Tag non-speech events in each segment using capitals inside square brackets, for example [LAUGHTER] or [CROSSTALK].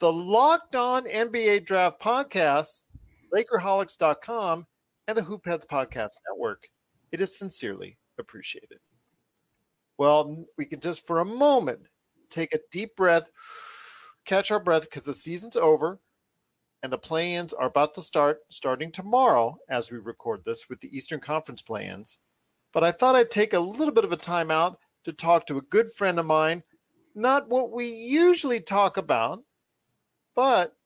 the Locked On NBA Draft Podcast, Lakerholics.com, and the Hoopheads Podcast Network. It is sincerely appreciated. Well, we can just for a moment take a deep breath, catch our breath because the season's over and the play ins are about to start starting tomorrow as we record this with the Eastern Conference play ins. But I thought I'd take a little bit of a time out to talk to a good friend of mine. Not what we usually talk about, but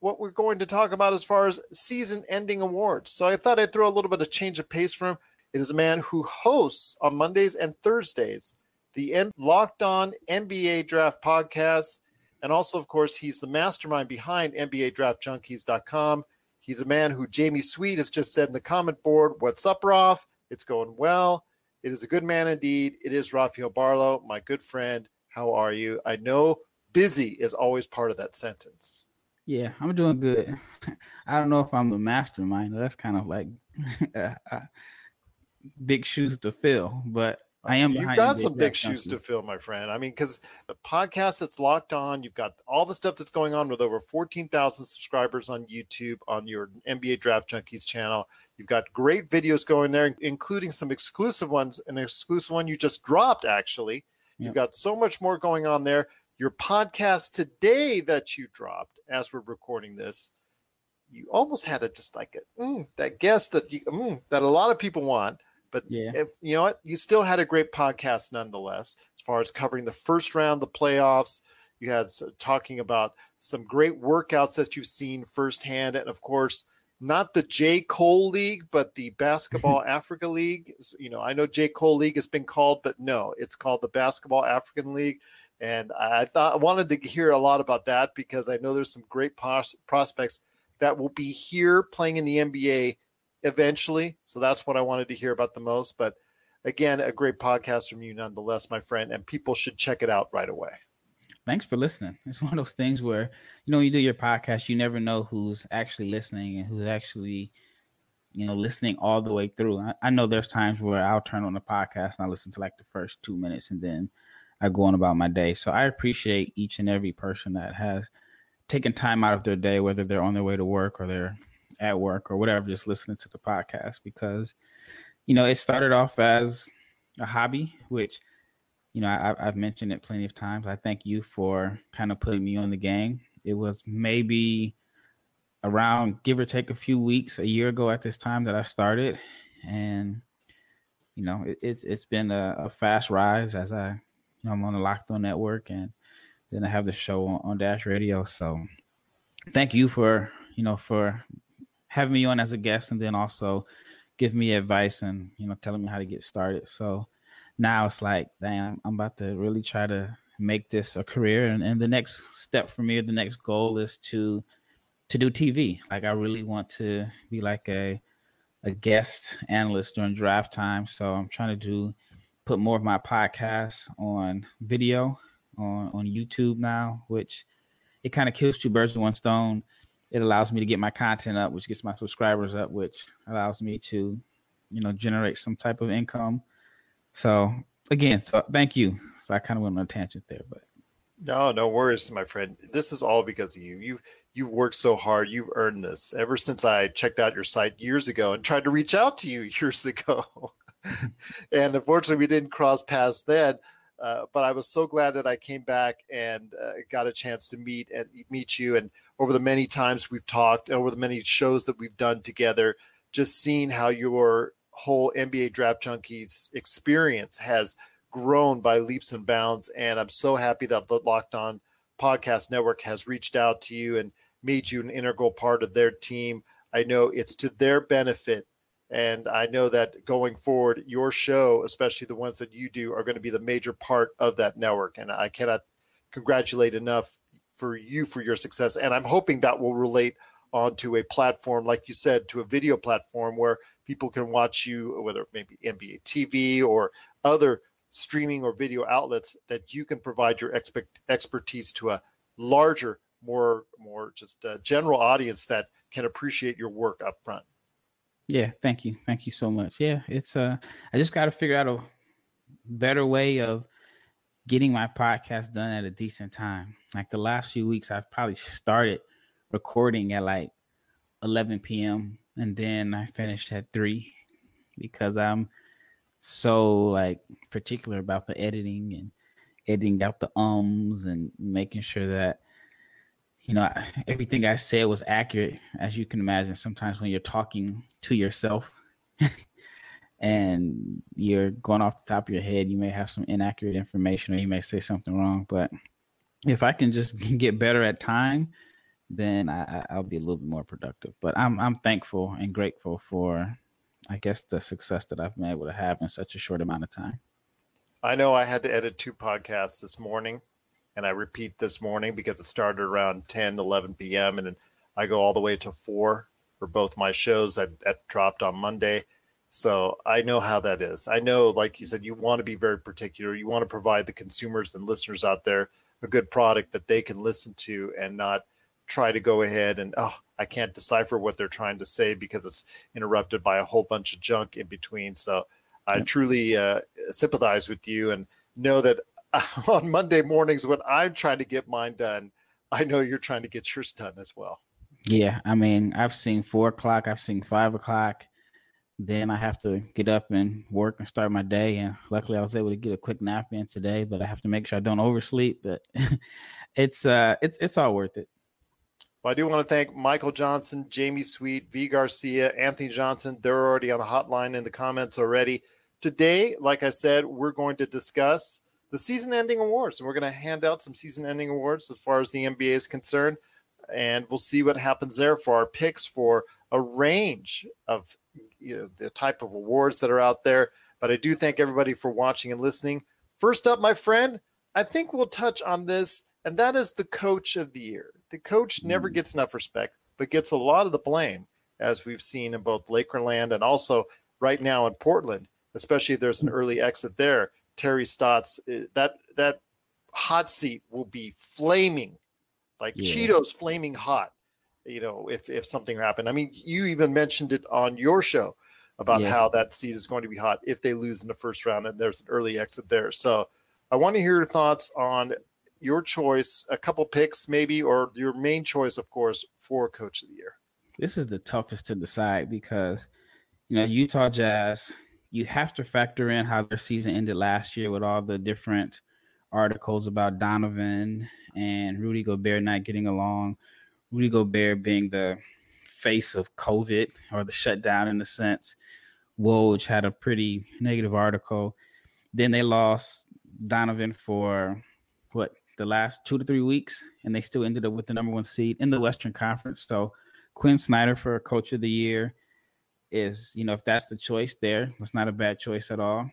what we're going to talk about as far as season ending awards. So I thought I'd throw a little bit of change of pace for him. It is a man who hosts on Mondays and Thursdays the Locked On NBA Draft podcast. And also, of course, he's the mastermind behind NBA Draft Junkies.com. He's a man who Jamie Sweet has just said in the comment board, What's up, Roth? It's going well. It is a good man indeed. It is Rafael Barlow, my good friend. How are you? I know busy is always part of that sentence. Yeah, I'm doing good. [LAUGHS] I don't know if I'm the mastermind. That's kind of like [LAUGHS] uh, uh, big shoes to fill, but I am. You've got some big shoes to fill, my friend. I mean, because the podcast that's locked on, you've got all the stuff that's going on with over 14,000 subscribers on YouTube on your NBA Draft Junkies channel. You've got great videos going there, including some exclusive ones. An exclusive one you just dropped, actually. You've got so much more going on there your podcast today that you dropped as we're recording this, you almost had it just like a, mm, that guest that you mm, that a lot of people want. But yeah. if, you know what, you still had a great podcast nonetheless, as far as covering the first round, the playoffs. You had talking about some great workouts that you've seen firsthand, and of course, not the J. Cole League, but the Basketball [LAUGHS] Africa League. You know, I know J. Cole League has been called, but no, it's called the Basketball African League. And I thought I wanted to hear a lot about that because I know there's some great prospects that will be here playing in the NBA eventually. So that's what I wanted to hear about the most. But again, a great podcast from you nonetheless, my friend, and people should check it out right away. Thanks for listening. It's one of those things where, you know, you do your podcast, you never know who's actually listening and who's actually, you know, listening all the way through. I, I know there's times where I'll turn on the podcast and I listen to like the first two minutes and then I go on about my day. So I appreciate each and every person that has taken time out of their day, whether they're on their way to work or they're at work or whatever, just listening to the podcast because, you know, it started off as a hobby, which, you know, I, have mentioned it plenty of times. I thank you for kind of putting me on the game. It was maybe around give or take a few weeks, a year ago at this time that I started. And, you know, it, it's it's been a, a fast rise as I I'm on the Locked On Network, and then I have the show on, on Dash Radio. So, thank you for you know for having me on as a guest, and then also giving me advice and you know telling me how to get started. So now it's like, damn, I'm about to really try to make this a career, and, and the next step for me, the next goal is to to do TV. Like I really want to be like a a guest analyst during draft time. So I'm trying to do put more of my podcasts on video on on YouTube now, which it kind of kills two birds with one stone. It allows me to get my content up, which gets my subscribers up, which allows me to, you know, generate some type of income. So again, so thank you. So I kind of went on a tangent there, but no, no worries, my friend. This is all because of you. You you've worked so hard. You've earned this. Ever since I checked out your site years ago and tried to reach out to you [LAUGHS] years ago, [LAUGHS] and unfortunately we didn't cross paths then. Uh, but I was so glad that I came back and uh, got a chance to meet and meet you. And over the many times we've talked, over the many shows that we've done together, just seeing how your whole NBA Draft Junkies experience has grown by leaps and bounds. And I'm so happy that the Locked On Podcast Network has reached out to you and made you an integral part of their team. I know it's to their benefit. And I know that going forward, your show, especially the ones that you do, are going to be the major part of that network. And I cannot congratulate enough for you for your success. And I'm hoping that will relate onto a platform, like you said, to a video platform where people can watch you, whether it may be NBA TV or other streaming or video outlets, that you can provide your expect, expertise to a larger more more just a general audience that can appreciate your work up front. Yeah, thank you. Thank you so much. Yeah, it's uh I just got to figure out a better way of getting my podcast done at a decent time. Like the last few weeks I've probably started recording at like 11 p.m. and then I finished at 3 because I'm so like particular about the editing and editing out the ums and making sure that you know, everything I said was accurate, as you can imagine. Sometimes when you're talking to yourself [LAUGHS] and you're going off the top of your head, you may have some inaccurate information or you may say something wrong. But if I can just [LAUGHS] get better at time, then I, will be a little bit more productive. But I'm I'm thankful and grateful for, I guess, the success that I've been able to have in such a short amount of time. I know I had to edit two podcasts this morning and I repeat this morning because it started around 10, 11 p.m. and then I go all the way to four for both my shows that, that dropped on Monday. So I know how that is. I know, like you said, you want to be very particular. You want to provide the consumers and listeners out there a good product that they can listen to and not try to go ahead and oh i can't decipher what they're trying to say because it's interrupted by a whole bunch of junk in between so i truly uh, sympathize with you and know that [LAUGHS] on Monday mornings when I'm trying to get mine done, I know you're trying to get yours done as well. Yeah, I mean, I've seen four o'clock, I've seen five o'clock. Then I have to get up and work and start my day. And luckily, I was able to get a quick nap in today. But I have to make sure I don't oversleep. But [LAUGHS] it's uh, it's it's all worth it. Well, I do want to thank Michael Johnson, Jamie Sweet, V Garcia, Anthony Johnson. They're already on the hotline in the comments already. Today, like I said, we're going to discuss the season ending awards. And we're going to hand out some season ending awards as far as the NBA is concerned. And we'll see what happens there for our picks for a range of you know the type of awards that are out there. But I do thank everybody for watching and listening. First up, my friend, I think we'll touch on this, and that is the coach of the year. The coach never mm. gets enough respect, but gets a lot of the blame, as we've seen in both Lakerland and also right now in Portland, especially if there's an early exit there. Terry Stotts, uh, that that hot seat will be flaming, like yeah. Cheetos flaming hot. You know, if if something happened. I mean, you even mentioned it on your show about yeah. how that seat is going to be hot if they lose in the first round and there's an early exit there. So I want to hear your thoughts on your choice, a couple picks maybe, or your main choice, of course, for coach of the year. This is the toughest to decide because you know Utah Jazz you have to factor in how their season ended last year with all the different articles about Donovan and Rudy Gobert not getting along. Rudy Gobert being the face of COVID or the shutdown in a sense. Woj had a pretty negative article. Then they lost Donovan for what the last two to three weeks, and they still ended up with the number one seed in the Western Conference. So Quin Snyder for Coach of the Year is, you know, if that's the choice there, that's not a bad choice at all.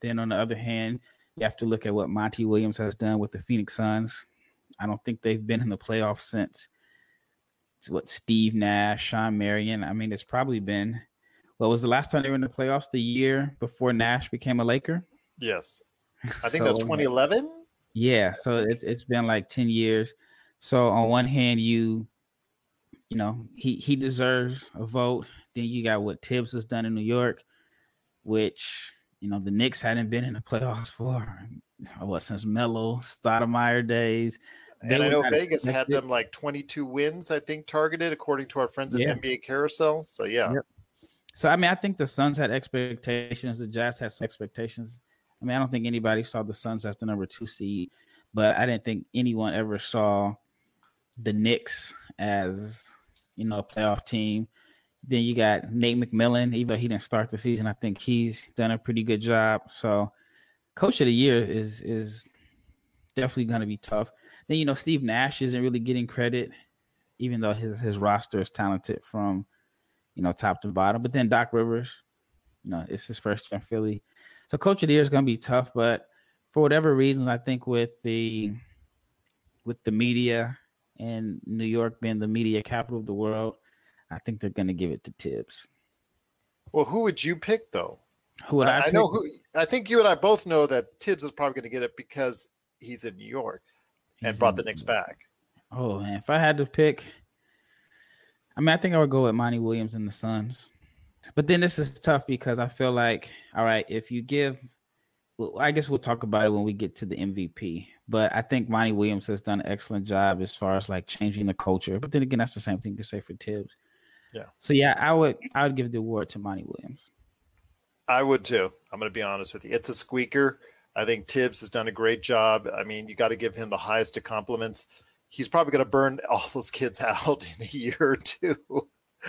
Then on the other hand, you have to look at what Monty Williams has done with the Phoenix Suns. I don't think they've been in the playoffs since it's what Steve Nash, Shawn Marion. I mean, it's probably been what was the last time they were in the playoffs? The year before Nash became a Laker. Yes, I [LAUGHS] think so, that's 2011. Yeah, so it's it's been like 10 years. So on one hand, you you know he he deserves a vote. Then you got what Tibbs has done in New York, which you know the Knicks hadn't been in the playoffs for what since Melo Stoudemire days. They and I know Vegas had them like 22 wins, I think, targeted according to our friends at yeah. NBA Carousel. So yeah. Yep. So I mean, I think the Suns had expectations. The Jazz had some expectations. I mean, I don't think anybody saw the Suns as the number two seed, but I didn't think anyone ever saw the Knicks as you know a playoff team. Then you got Nate McMillan, even though he didn't start the season, I think he's done a pretty good job. So, coach of the year is is definitely going to be tough. Then you know Steve Nash isn't really getting credit, even though his his roster is talented from you know top to bottom. But then Doc Rivers, you know, it's his first year in Philly, so coach of the year is going to be tough. But for whatever reason, I think with the with the media and New York being the media capital of the world, I think they're going to give it to Tibbs. Well, who would you pick though? Who would I? I, I know who. I think you and I both know that Tibbs is probably going to get it because he's in New York and brought the Knicks back. Oh man, if I had to pick, I mean, I think I would go with Monty Williams and the Suns. But then this is tough because I feel like, all right, if you give, well, I guess we'll talk about it when we get to the MVP. But I think Monty Williams has done an excellent job as far as like changing the culture. But then again, that's the same thing you can say for Tibbs. Yeah. So yeah, I would I would give the award to Monty Williams. I would too. I'm going to be honest with you. It's a squeaker. I think Tibbs has done a great job. I mean, you got to give him the highest of compliments. He's probably going to burn [LAUGHS] all those kids out in a year or two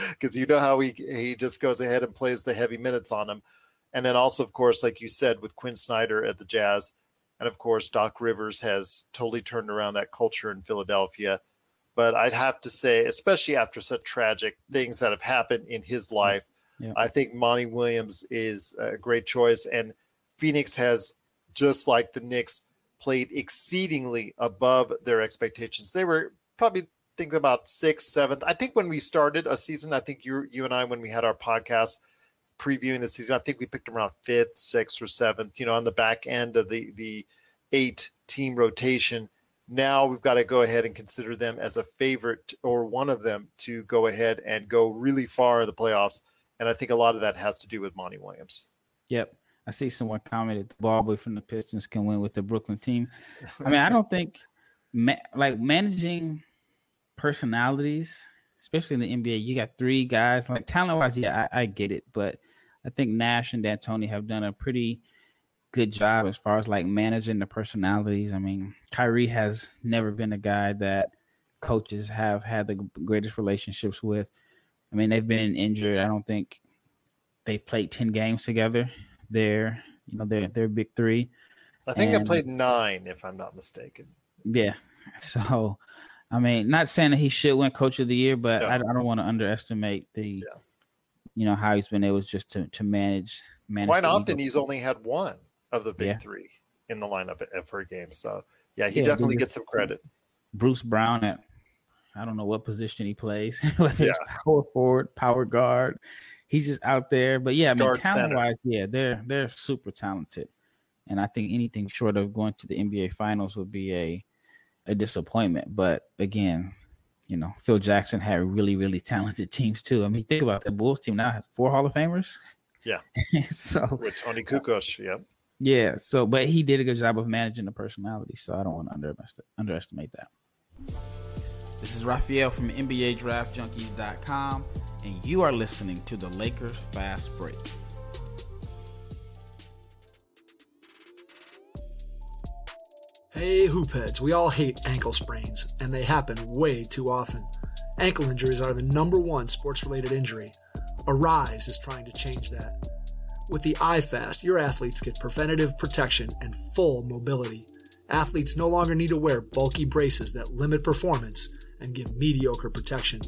because you know how he he just goes ahead and plays the heavy minutes on them. And then also, of course, like you said, with Quin Snyder at the Jazz, and of course, Doc Rivers has totally turned around that culture in Philadelphia. But I'd have to say, especially after such tragic things that have happened in his life, yeah. I think Monty Williams is a great choice. And Phoenix has, just like the Knicks, played exceedingly above their expectations. They were probably thinking about sixth, seventh. I think when we started a season, I think you you and I when we had our podcast previewing the season, I think we picked them around fifth, sixth, or seventh. You know, on the back end of the the eight team rotation. Now we've got to go ahead and consider them as a favorite or one of them to go ahead and go really far in the playoffs. And I think a lot of that has to do with Monty Williams. Yep. I see someone commented the ball boy from the Pistons can win with the Brooklyn team. I mean, I don't think [LAUGHS] ma- like managing personalities, especially in the NBA, you got three guys like talent wise. Yeah, I, I get it, but I think Nash and D'Antoni have done a pretty good job as far as like managing the personalities. I mean, Kyrie has never been a guy that coaches have had the greatest relationships with. I mean, they've been injured. I don't think they've played 10 games together. They're, you know, they're, they're big three. I think and, I played nine, if I'm not mistaken. Yeah. So, I mean, not saying that he should win coach of the year, but I, I, don't want to underestimate the, yeah. You know, how he's been able just to, to manage, manage. Quite often he's only had one of the big yeah. three in the lineup for a game. So yeah, he yeah, definitely gets some credit. Bruce Brown at I don't know what position he plays, [LAUGHS] whether yeah. power forward, power guard. He's just out there. But yeah, I mean talent wise, yeah, they're they're super talented. And I think anything short of going to the NBA finals would be a a disappointment. But again, you know, Phil Jackson had really, really talented teams too. I mean, think about the Bulls team now has four Hall of Famers. Yeah. [LAUGHS] so with Toni Kukoc, yeah. Yeah. So, but he did a good job of managing the personality. So I don't want to underestimate, underestimate that. This is Raphael from NBA Draft Junkies.com, and you are listening to the Lakers Fast Break. Hey, hoopheads, we all hate ankle sprains, and they happen way too often. Ankle injuries are the number one sports related injury. Aryse is trying to change that. With the iFast, your athletes get preventative protection and full mobility. Athletes no longer need to wear bulky braces that limit performance and give mediocre protection.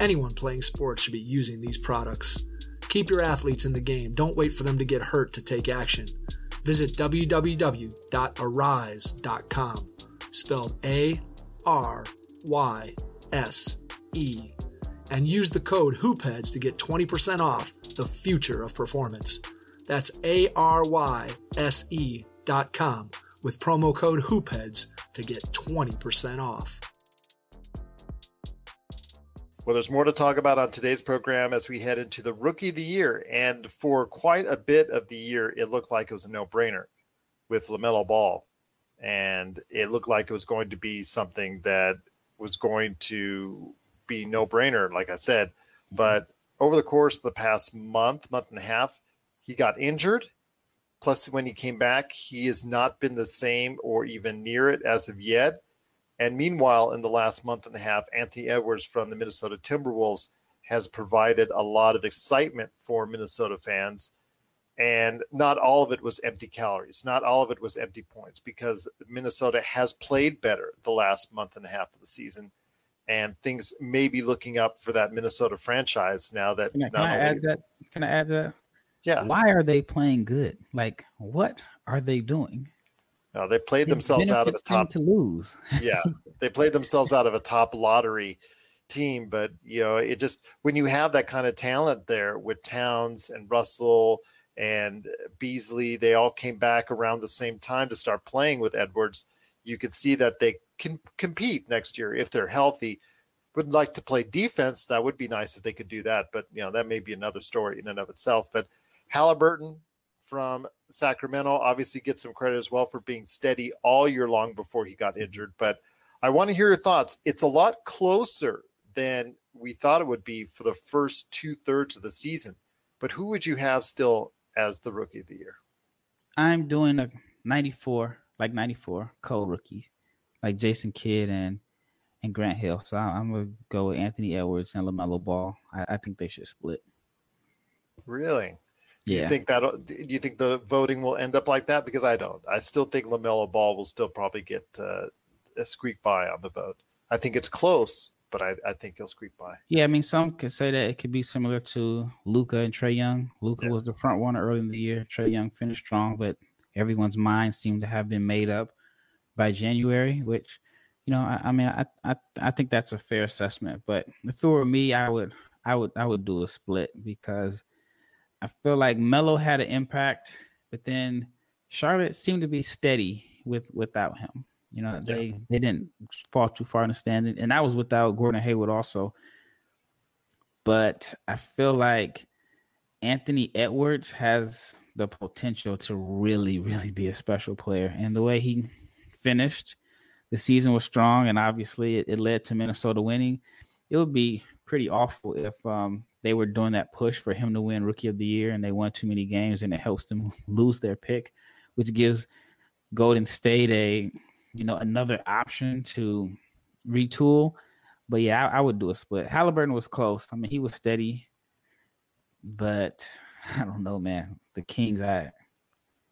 Anyone playing sports should be using these products. Keep your athletes in the game. Don't wait for them to get hurt to take action. Visit www.aryse.com, spelled A R Y S E, and use the code HOOPHEADS to get 20% off the future of performance. That's A R Y S E dot com with promo code HoopHeads to get 20% off. Well, there's more to talk about on today's program as we head into the rookie of the year. And for quite a bit of the year, it looked like it was a no brainer with LaMelo Ball. And it looked like it was going to be something that was going to be no brainer, like I said. But over the course of the past month, month and a half, he got injured. Plus, when he came back, he has not been the same or even near it as of yet. And meanwhile, in the last month and a half, Anthony Edwards from the Minnesota Timberwolves has provided a lot of excitement for Minnesota fans. And not all of it was empty calories. Not all of it was empty points because Minnesota has played better the last month and a half of the season. And things may be looking up for that Minnesota franchise now that. Can I, can I add that? Can I add that? Yeah. Why are they playing good? Like, what are they doing? No, they played themselves out of a top to lose. [LAUGHS] yeah, they played themselves out of a top lottery team, but you know, it just when you have that kind of talent there with Towns and Russell and Beasley, they all came back around the same time to start playing with Edwards. You could see that they can compete next year if they're healthy. Would like to play defense. That would be nice if they could do that, but you know that may be another story in and of itself. But Halliburton, from Sacramento obviously gets some credit as well for being steady all year long before he got injured. But I want to hear your thoughts. It's a lot closer than we thought it would be for the first two thirds of the season. But who would you have still as the rookie of the year? I'm doing a 94, like 94 co rookies, like Jason Kidd and and Grant Hill. So I'm gonna go with Anthony Edwards and Lamelo Ball. I, I think they should split. Really? Do yeah. you think that do you think the voting will end up like that? Because I don't. I still think Lamelo Ball will still probably get uh, a squeak by on the vote. I think it's close, but I, I think he'll squeak by. Yeah, I mean, some could say that it could be similar to Luka and Trae Young. Luka yeah. was the front runner early in the year. Trae Young finished strong, but everyone's mind seemed to have been made up by January, which you know, I, I mean, I, I I think that's a fair assessment. But if it were me, I would I would I would do a split because I feel like Melo had an impact, but then Charlotte seemed to be steady with without him. You know, they yeah. they didn't fall too far in the standing, and that was without Gordon Hayward also. But I feel like Anthony Edwards has the potential to really, really be a special player, and the way he finished, the season was strong, and obviously it, it led to Minnesota winning. It would be pretty awful if um, they were doing that push for him to win Rookie of the Year, and they won too many games, and it helps them [LAUGHS] lose their pick, which gives Golden State a you know another option to retool. But yeah, I, I would do a split. Halliburton was close. I mean, he was steady, but [LAUGHS] I don't know, man. The Kings, I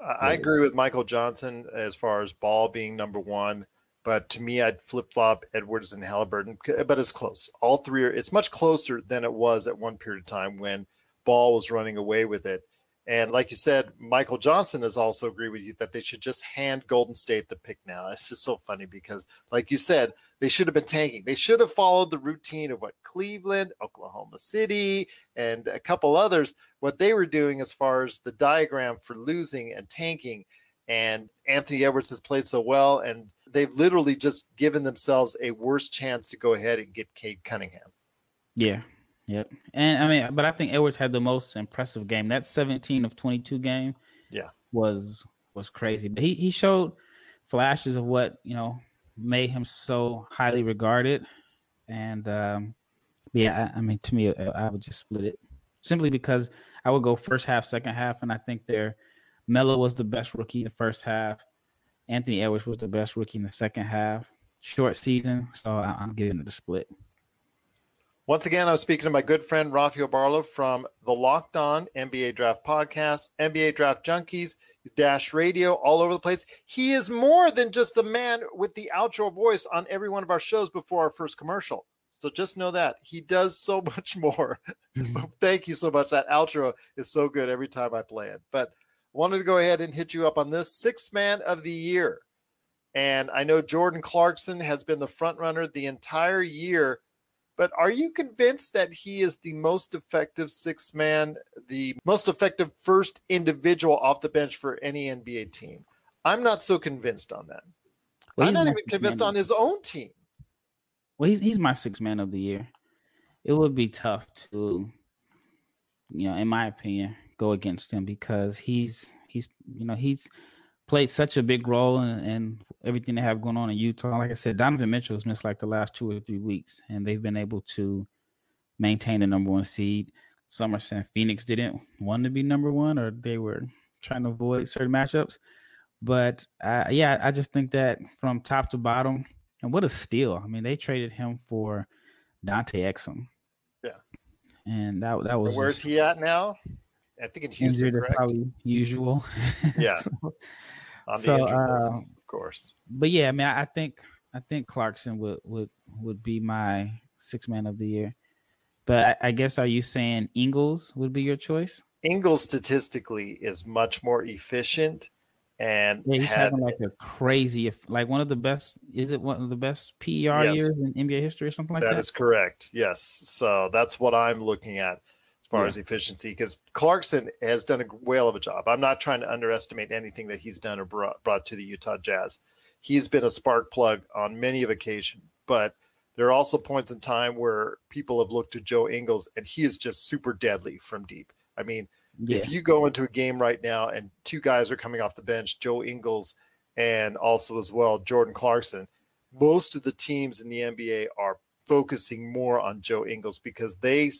I agree with Michael Johnson as far as ball being number one. But to me, I'd flip flop Edwards and Halliburton, but it's close. All three are, it's much closer than it was at one period of time when Ball was running away with it. And like you said, Michael Johnson has also agreed with you that they should just hand Golden State the pick now. It's just so funny because, like you said, they should have been tanking. They should have followed the routine of what Cleveland, Oklahoma City, and a couple others, what they were doing as far as the diagram for losing and tanking. And Anthony Edwards has played so well, and they've literally just given themselves a worse chance to go ahead and get Cade Cunningham. Yeah. Yep. And I mean, but I think Edwards had the most impressive game. That 17 of 22 game yeah was was crazy. But he, he showed flashes of what, you know, made him so highly regarded. And um yeah, I, I mean to me I would just split it simply because I would go first half, second half, and I think their Melo was the best rookie in the first half. Anthony Edwards was the best rookie in the second half. Short season, so I'm giving it a split. Once again, I'm speaking to my good friend Rafael Barlow from the Locked On NBA Draft Podcast, NBA Draft Junkies, Dash Radio, all over the place. He is more than just the man with the outro voice on every one of our shows before our first commercial. So just know that he does so [LAUGHS] much more. Mm-hmm. Thank you so much. That outro is so good every time I play it. But wanted to go ahead and hit you up on this sixth man of the year. And I know Jordan Clarkson has been the front runner the entire year, But are you convinced that he is the most effective six man, the most effective first individual off the bench for any NBA team? I'm not so convinced on that. Well, I'm not even convinced on his own team. Well, he's he's my six man of the year. It would be tough to, you know, in my opinion, go against him because he's he's you know he's played such a big role in, in, everything they have going on in Utah. Like I said, Donovan Mitchell has missed like the last two or three weeks, and they've been able to maintain the number one seed. Somerset Phoenix didn't want to be number one, or they were trying to avoid certain matchups. But uh, yeah, I just think that from top to bottom, and what a steal! I mean, they traded him for Dante Exum. Yeah, and that that was. And where's just, he at now? I think in Houston, correct? Probably usual. [LAUGHS] Yeah. so, On the so, uh, of course. But yeah, I mean, I think I think Clarkson would would would be my six man of the year. But I, I guess are you saying Ingles would be your choice? Ingles statistically is much more efficient and yeah, he's had, having like a crazy, like one of the best. Is it one of the best PER yes. years in NBA history or something like that? That is correct. Yes, so that's what I'm looking at far yeah. as efficiency because Clarkson has done a whale of a job. I'm not trying to underestimate anything that he's done or brought, brought to the Utah Jazz. He's been a spark plug on many of occasions, but there are also points in time where people have looked to Joe Ingles and he is just super deadly from deep. I mean, yeah. If you go into a game right now and two guys are coming off the bench, Joe Ingles and also as well Jordan Clarkson, most of the teams in the NBA are focusing more on Joe Ingles because they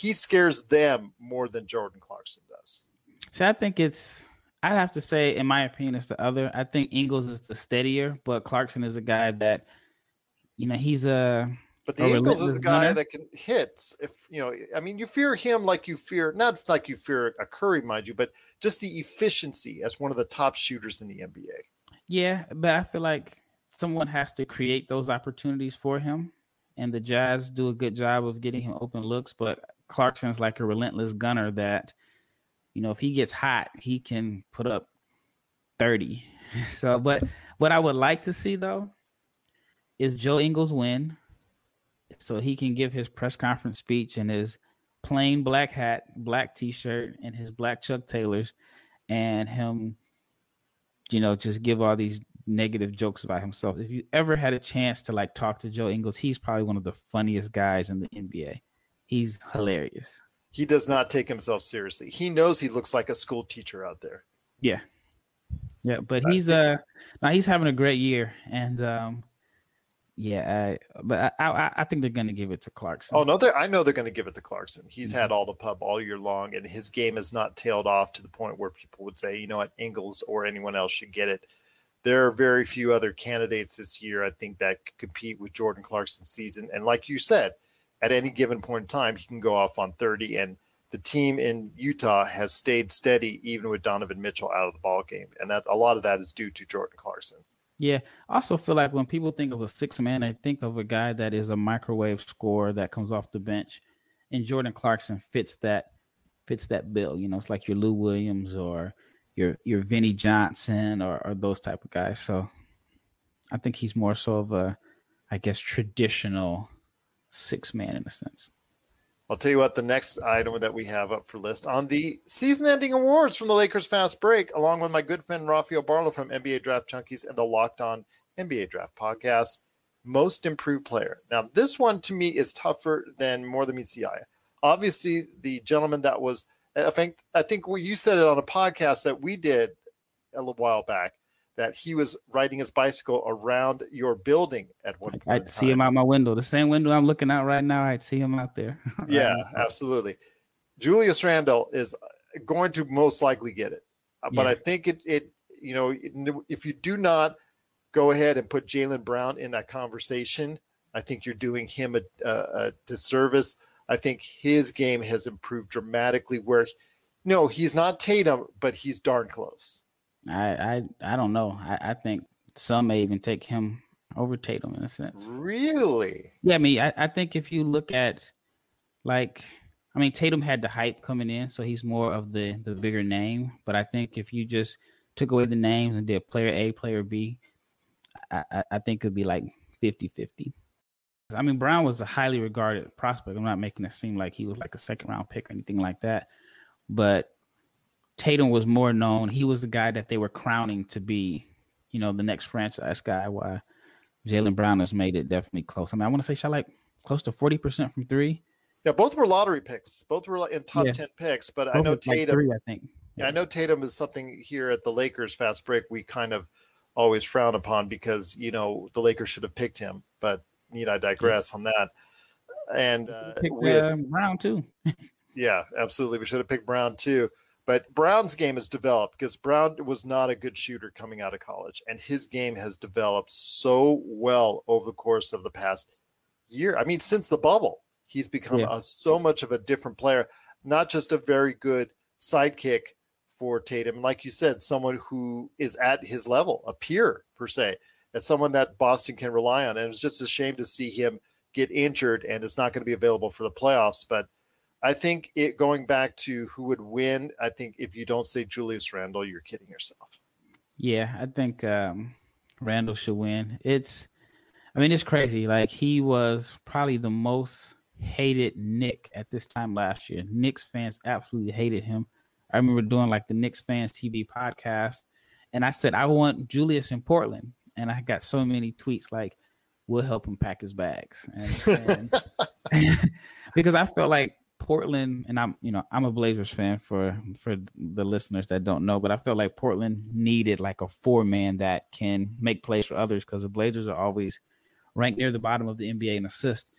he scares them more than Jordan Clarkson does. So I think it's I'd have to say, in my opinion, it's the other. I think Ingles is the steadier, but Clarkson is a guy that, you know, he's a but the Ingles is a guy that can hit. If you know, I mean, you fear him like you fear not like you fear a Curry, mind you, but just the efficiency as one of the top shooters in the NBA. Yeah, but I feel like someone has to create those opportunities for him, and the Jazz do a good job of getting him open looks. But Clarkson's like a relentless gunner that, you know, if he gets hot, he can put up thirty. [LAUGHS] so, but what I would like to see though is Joe Ingles win so he can give his press conference speech in his plain black hat, black t-shirt, and his black Chuck Taylors, and him, you know, just give all these negative jokes about himself. If you ever had a chance to like talk to Joe Ingles, he's probably one of the funniest guys in the NBA. He's hilarious. He does not take himself seriously. He knows he looks like a school teacher out there. Yeah. Yeah, but he's uh now he's having a great year and um yeah, I, but I, I, I think they're going to give it to Clarkson. Oh no, they I know they're going to give it to Clarkson. He's mm-hmm. had all the pub all year long, and his game has not tailed off to the point where people would say, you know what, Ingles or anyone else should get it. There are very few other candidates this year, I think, that could compete with Jordan Clarkson's season. And like you said, at any given point in time, he can go off on 30. And the team in Utah has stayed steady even with Donovan Mitchell out of the ball game, and that a lot of that is due to Jordan Clarkson. Yeah, I also feel like when people think of a six man, they think of a guy that is a microwave scorer that comes off the bench, and Jordan Clarkson fits that fits that bill. You know, it's like your Lou Williams or your your Vinnie Johnson or, or those type of guys. So I think he's more so of a, I guess, traditional six man in a sense. I'll tell you what, the next item that we have up for list on the season ending awards from the Lakers Fast Break, along with my good friend Rafael Barlow from NBA Draft Junkies and the Locked On NBA Draft Podcast, most improved player. Now, this one to me is tougher than more than meets the eye. Obviously, the gentleman that was, I think, I think you said it on a podcast that we did a little while back that he was riding his bicycle around your building at one point. I'd see him out my window, the same window I'm looking out right now. I'd see him out there. [LAUGHS] yeah, absolutely. Julius Randle is going to most likely get it, uh, but yeah. I think it, it, you know, if you do not go ahead and put Jaylen Brown in that conversation, I think you're doing him a, a, a disservice. I think his game has improved dramatically. Where, no, he's not Tatum, but he's darn close. I I I don't know. I, I think some may even take him over Tatum in a sense. Really? Yeah, I mean, I, I think if you look at like I mean Tatum had the hype coming in, so he's more of the the bigger name. But I think if you just took away the names and did player A, player B, I, I, I think it'd be like 50-50. I mean, Brown was a highly regarded prospect. I'm not making it seem like he was like a second round pick or anything like that. But Tatum was more known. He was the guy that they were crowning to be, you know, the next franchise guy. Why Jaylen Brown has made it definitely close. I mean, I want to say shot like close to 40% from three. Yeah, both were lottery picks. Both were in top yeah. 10 picks, but both I know Tatum. Like three, I think. Yeah. yeah, I know Tatum is something here at the Lakers fast break we kind of always frown upon because, you know, the Lakers should have picked him, but need I digress on that. And uh, with, uh, Brown too. [LAUGHS] yeah, absolutely. We should have picked Brown too. But Brown's game has developed because Brown was not a good shooter coming out of college, and his game has developed so well over the course of the past year. I mean, since the bubble, he's become yeah. a, so much of a different player, not just a very good sidekick for Tatum. like you said, someone who is at his level, a peer per se, as someone that Boston can rely on. And it's just a shame to see him get injured and is not going to be available for the playoffs. But I think it going back to who would win, I think if you don't say Julius Randle, you're kidding yourself. Yeah, I think um, Randle should win. It's, I mean, it's crazy. Like he was probably the most hated Knick at this time last year. Knicks fans absolutely hated him. I remember doing like the Knicks fans TV podcast, and I said I want Julius in Portland, and I got so many tweets like, "We'll help him pack his bags," and, and [LAUGHS] [LAUGHS] because I felt like Portland, and I'm you know I'm a Blazers fan for for the listeners that don't know, but I felt like Portland needed like a four man that can make plays for others because the Blazers are always ranked near the bottom of the NBA in assist,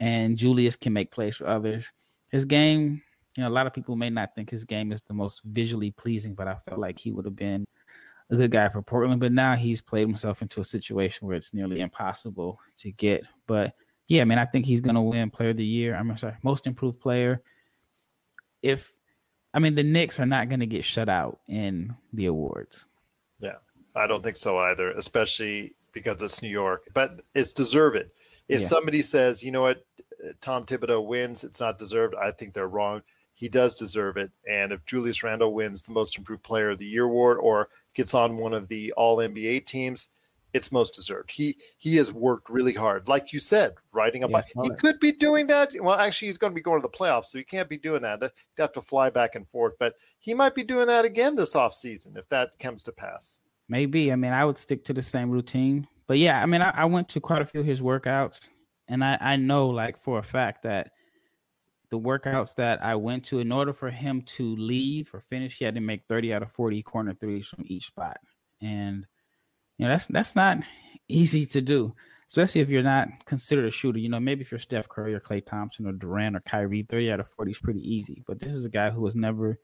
and Julius can make plays for others. His game, you know, a lot of people may not think his game is the most visually pleasing, but I felt like he would have been a good guy for Portland. But now he's played himself into a situation where it's nearly impossible to get. But yeah, I mean, I think he's going to win Player of the Year. I'm sorry, Most Improved Player. If I mean, the Knicks are not going to get shut out in the awards. Yeah, I don't think so either, especially because it's New York. But it's deserved. If yeah. somebody says, you know what, Tom Thibodeau wins, it's not deserved. I think they're wrong. He does deserve it. And if Julius Randle wins the Most Improved Player of the Year award or gets on one of the All NBA teams, it's most deserved. He he has worked really hard, like you said, riding a bike. He could be doing that. Well, actually, he's going to be going to the playoffs, so he can't be doing that. They have to fly back and forth, but he might be doing that again this off season if that comes to pass. Maybe. I mean, I would stick to the same routine, but yeah, I mean, I, I went to quite a few of his workouts, and I I know like for a fact that the workouts that I went to, in order for him to leave or finish, he had to make 30 out of 40 corner threes from each spot. And you know, that's that's not easy to do, especially if you're not considered a shooter. You know, maybe if you're Steph Curry or Klay Thompson or Durant or Kyrie, 30 out of 40 is pretty easy. But this is a guy who was never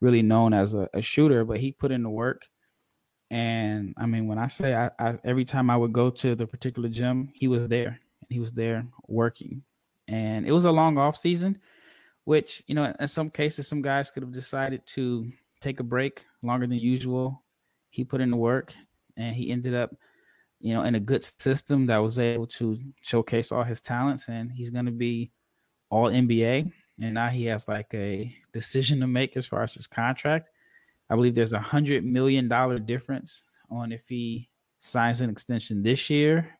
really known as a, a shooter, but he put in the work. And I mean, when I say I, I, every time I would go to the particular gym, he was there. And he was there working. And it was a long off season, which, you know, in some cases, some guys could have decided to take a break longer than usual. He put in the work and he ended up, you know, in a good system that was able to showcase all his talents, and he's going to be all NBA. And now he has like a decision to make as far as his contract. I believe there's a hundred million dollar difference on if he signs an extension this year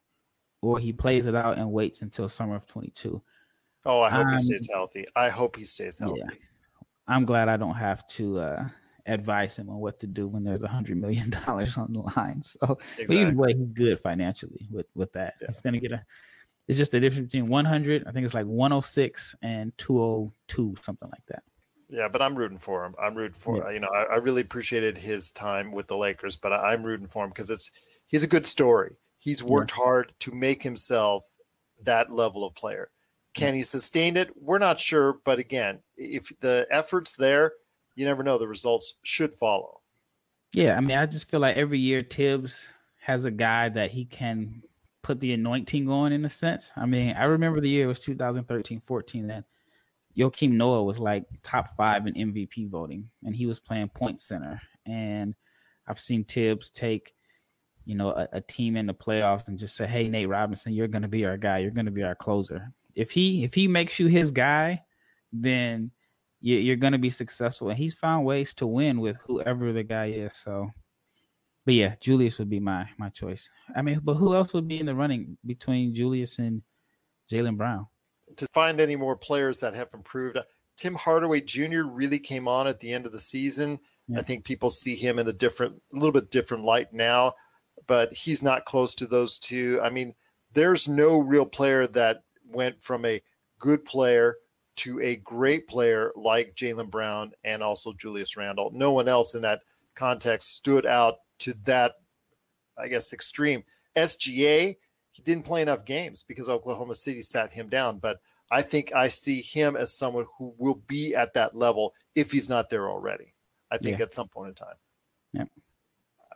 or he plays it out and waits until summer of 22. Oh, I hope um, he stays healthy. I hope he stays healthy. Yeah. I'm glad I don't have to uh, advise him on what to do when there's a hundred million [LAUGHS] dollars on the line. So exactly. either way, he's good financially with with that. Yeah. He's gonna get a. It's just the difference between 100. I think it's like 106 and 202, something like that. Yeah, but I'm rooting for him. I'm rooting for yeah. you know I, I, really appreciated his time with the Lakers, but I, am rooting for him because it's he's a good story. He's worked yeah. hard to make himself that level of player. Can he sustain it? We're not sure, but again, if the effort's there, you never know. The results should follow. Yeah, I mean, I just feel like every year Tibbs has a guy that he can put the anointing on in a sense. I mean, I remember the year was 2013 14 that Joakim Noah was like top five in MVP voting, and he was playing point center. And I've seen Tibbs take, you know, a, a team in the playoffs and just say, "Hey, Nate Robinson, you're going to be our guy. You're going to be our closer." If he if he makes you his guy, then you're going to be successful. And he's found ways to win with whoever the guy is. So, but yeah, Julius would be my my choice. I mean, but who else would be in the running between Julius and Jaylen Brown. To find any more players that have improved, uh, Tim Hardaway Jr. really came on at the end of the season. Yeah. I think people see him in a different, a little bit different light now, but he's not close to those two. I mean, there's no real player that went from a good player to a great player like Jaylen Brown and also Julius Randle. No one else in that context stood out to that, I guess, extreme. SGA, he didn't play enough games because Oklahoma City sat him down, but I think I see him as someone who will be at that level if he's not there already. I think yeah. at some point in time. Yeah.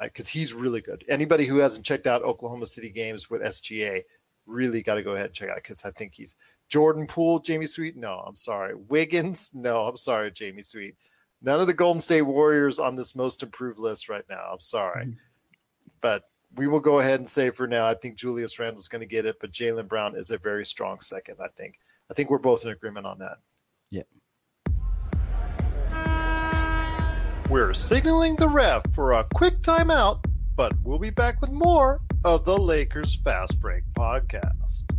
Because uh, he's really good. Anybody who hasn't checked out Oklahoma City games with SGA really got to go ahead and check out because I think he's Jordan Poole, Jamie Sweet. No, I'm sorry. Wiggins. [LAUGHS] No, I'm sorry, Jamie Sweet. None of the Golden State Warriors on this most improved list right now. I'm sorry. Mm-hmm. But we will go ahead and say for now, I think Julius Randle's going to get it, but Jaylen Brown is a very strong second. I think. I think we're both in agreement on that. Yeah. We're signaling the ref for a quick timeout, but we'll be back with more of the Lakers Fast Break podcast.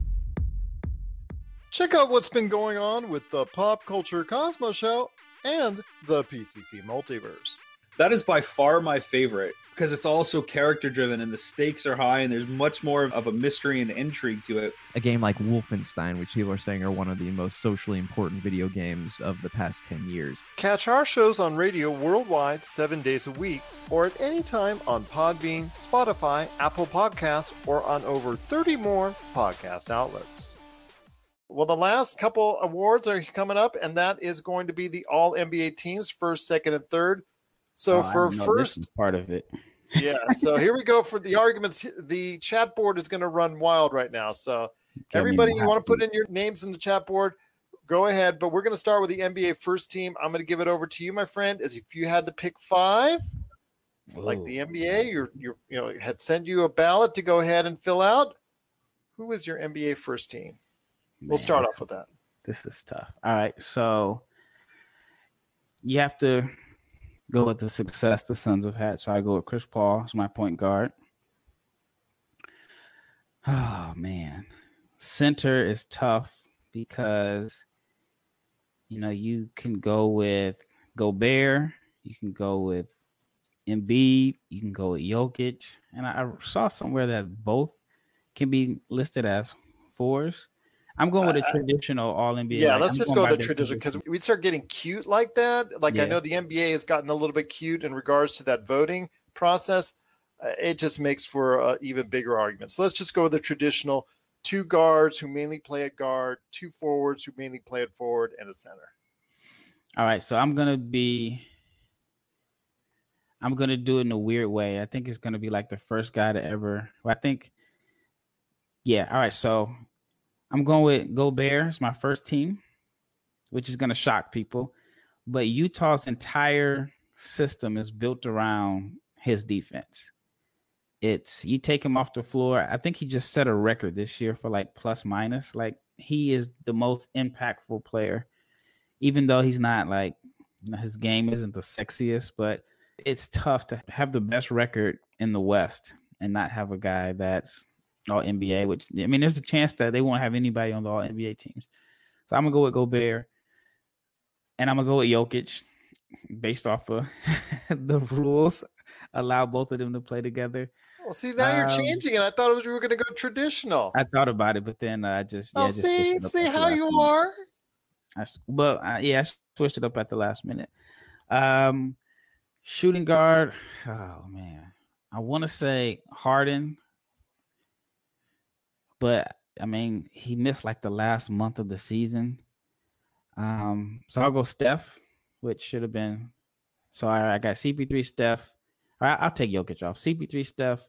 Check out what's been going on with the Pop Culture Cosmos Show and the PCC Multiverse. That is by far my favorite because it's also character driven and the stakes are high and there's much more of a mystery and intrigue to it. A game like Wolfenstein, which people are saying are one of the most socially important video games of the past 10 years. Catch our shows on radio worldwide seven days a week or at any time on Podbean, Spotify, Apple Podcasts, or on over 30 more podcast outlets. Well, the last couple awards are coming up, and that is going to be the All NBA teams, first, second, and third. So oh, for first part of it. yeah. So [LAUGHS] here we go for the arguments. The chat board is going to run wild right now. So Get everybody, you want to put in your names in the chat board, go ahead. But we're going to start with the NBA first team. I'm going to give it over to you, my friend. As if you had to pick five, Whoa. like the NBA, you're you you know had send you a ballot to go ahead and fill out. Who is your NBA first team? Man, we'll start off with that. This is tough. All right, so you have to go with the success the Suns have had. So I go with Chris Paul as my point guard. Oh man, center is tough because you know you can go with Gobert, you can go with Embiid, you can go with Jokic, and I saw somewhere that both can be listed as fours. I'm going with a uh, traditional All NBA. Yeah, like, let's I'm just go with the traditional because we start getting cute like that. Like yeah. I know the NBA has gotten a little bit cute in regards to that voting process. Uh, it just makes for uh, even bigger arguments. So let's just go with the traditional two guards who mainly play at guard, two forwards who mainly play at forward, and a center. All right, so I'm gonna be. I'm gonna do it in a weird way. I think it's gonna be like the first guy to ever. I think. Yeah. All right. So I'm going with Gobert. It's my first team, which is going to shock people. But Utah's entire system is built around his defense. It's you take him off the floor. I think he just set a record this year for like plus minus. Like he is the most impactful player, even though he's not like you know, his game isn't the sexiest, but it's tough to have the best record in the West and not have a guy that's all NBA, which I mean, there's a chance that they won't have anybody on the All NBA teams. So I'm gonna go with Gobert, and I'm gonna go with Jokic, based off of [LAUGHS] the rules allow both of them to play together. Well, see, now um, you're changing it. I thought it was we were going to go traditional. I thought about it, but then I just oh, yeah, see, just see how you minute. are. I, well, I, yeah, I switched it up at the last minute. Um, shooting guard. Oh man, I want to say Harden but I mean, he missed like the last month of the season. Um, so I'll go Steph, which should have been. So I, I got CP3, Steph. All right, I'll take Jokic off. CP3, Steph.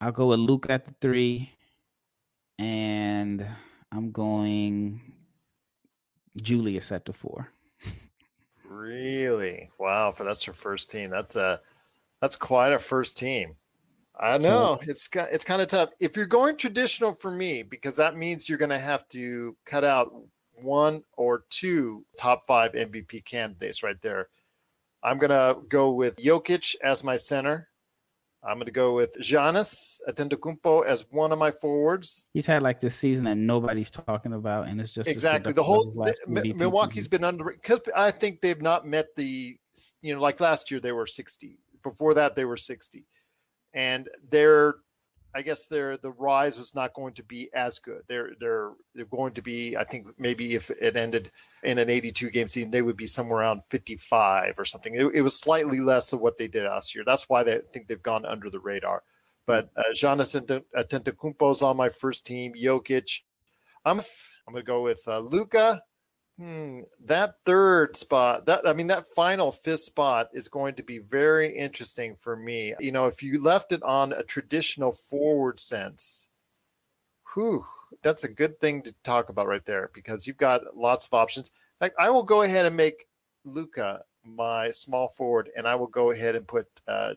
I'll go with Luke at the three, and I'm going Julius at the four. really? Wow! For that's your first team. That's a that's quite a first team. I know so, it's it's kind of tough. If you're going traditional for me, because that means you're going to have to cut out one or two top five MVP candidates right there. I'm going to go with Jokic as my center. I'm going to go with Giannis Antetokounmpo as one of my forwards. He's had like this season that nobody's talking about, and it's just exactly the whole the, Milwaukee's been under because I think they've not met the you know like last year they were 60. Before that they were 60, and they're I guess their the rise was not going to be as good. They're they're they're going to be. I think maybe if it ended in an 82 game season, they would be somewhere around 55 or something. It, it was slightly less of what they did last year. That's why they think they've gone under the radar. But uh, Giannis Antetokounmpo is on my first team. Jokic. I'm I'm going to go with uh, Luka Hmm, that third spot, that I mean, that final fifth spot is going to be very interesting for me. You know, if you left it on a traditional forward sense, whew, that's a good thing to talk about right there because you've got lots of options. Like, I will go ahead and make Luka my small forward, and I will go ahead and put uh,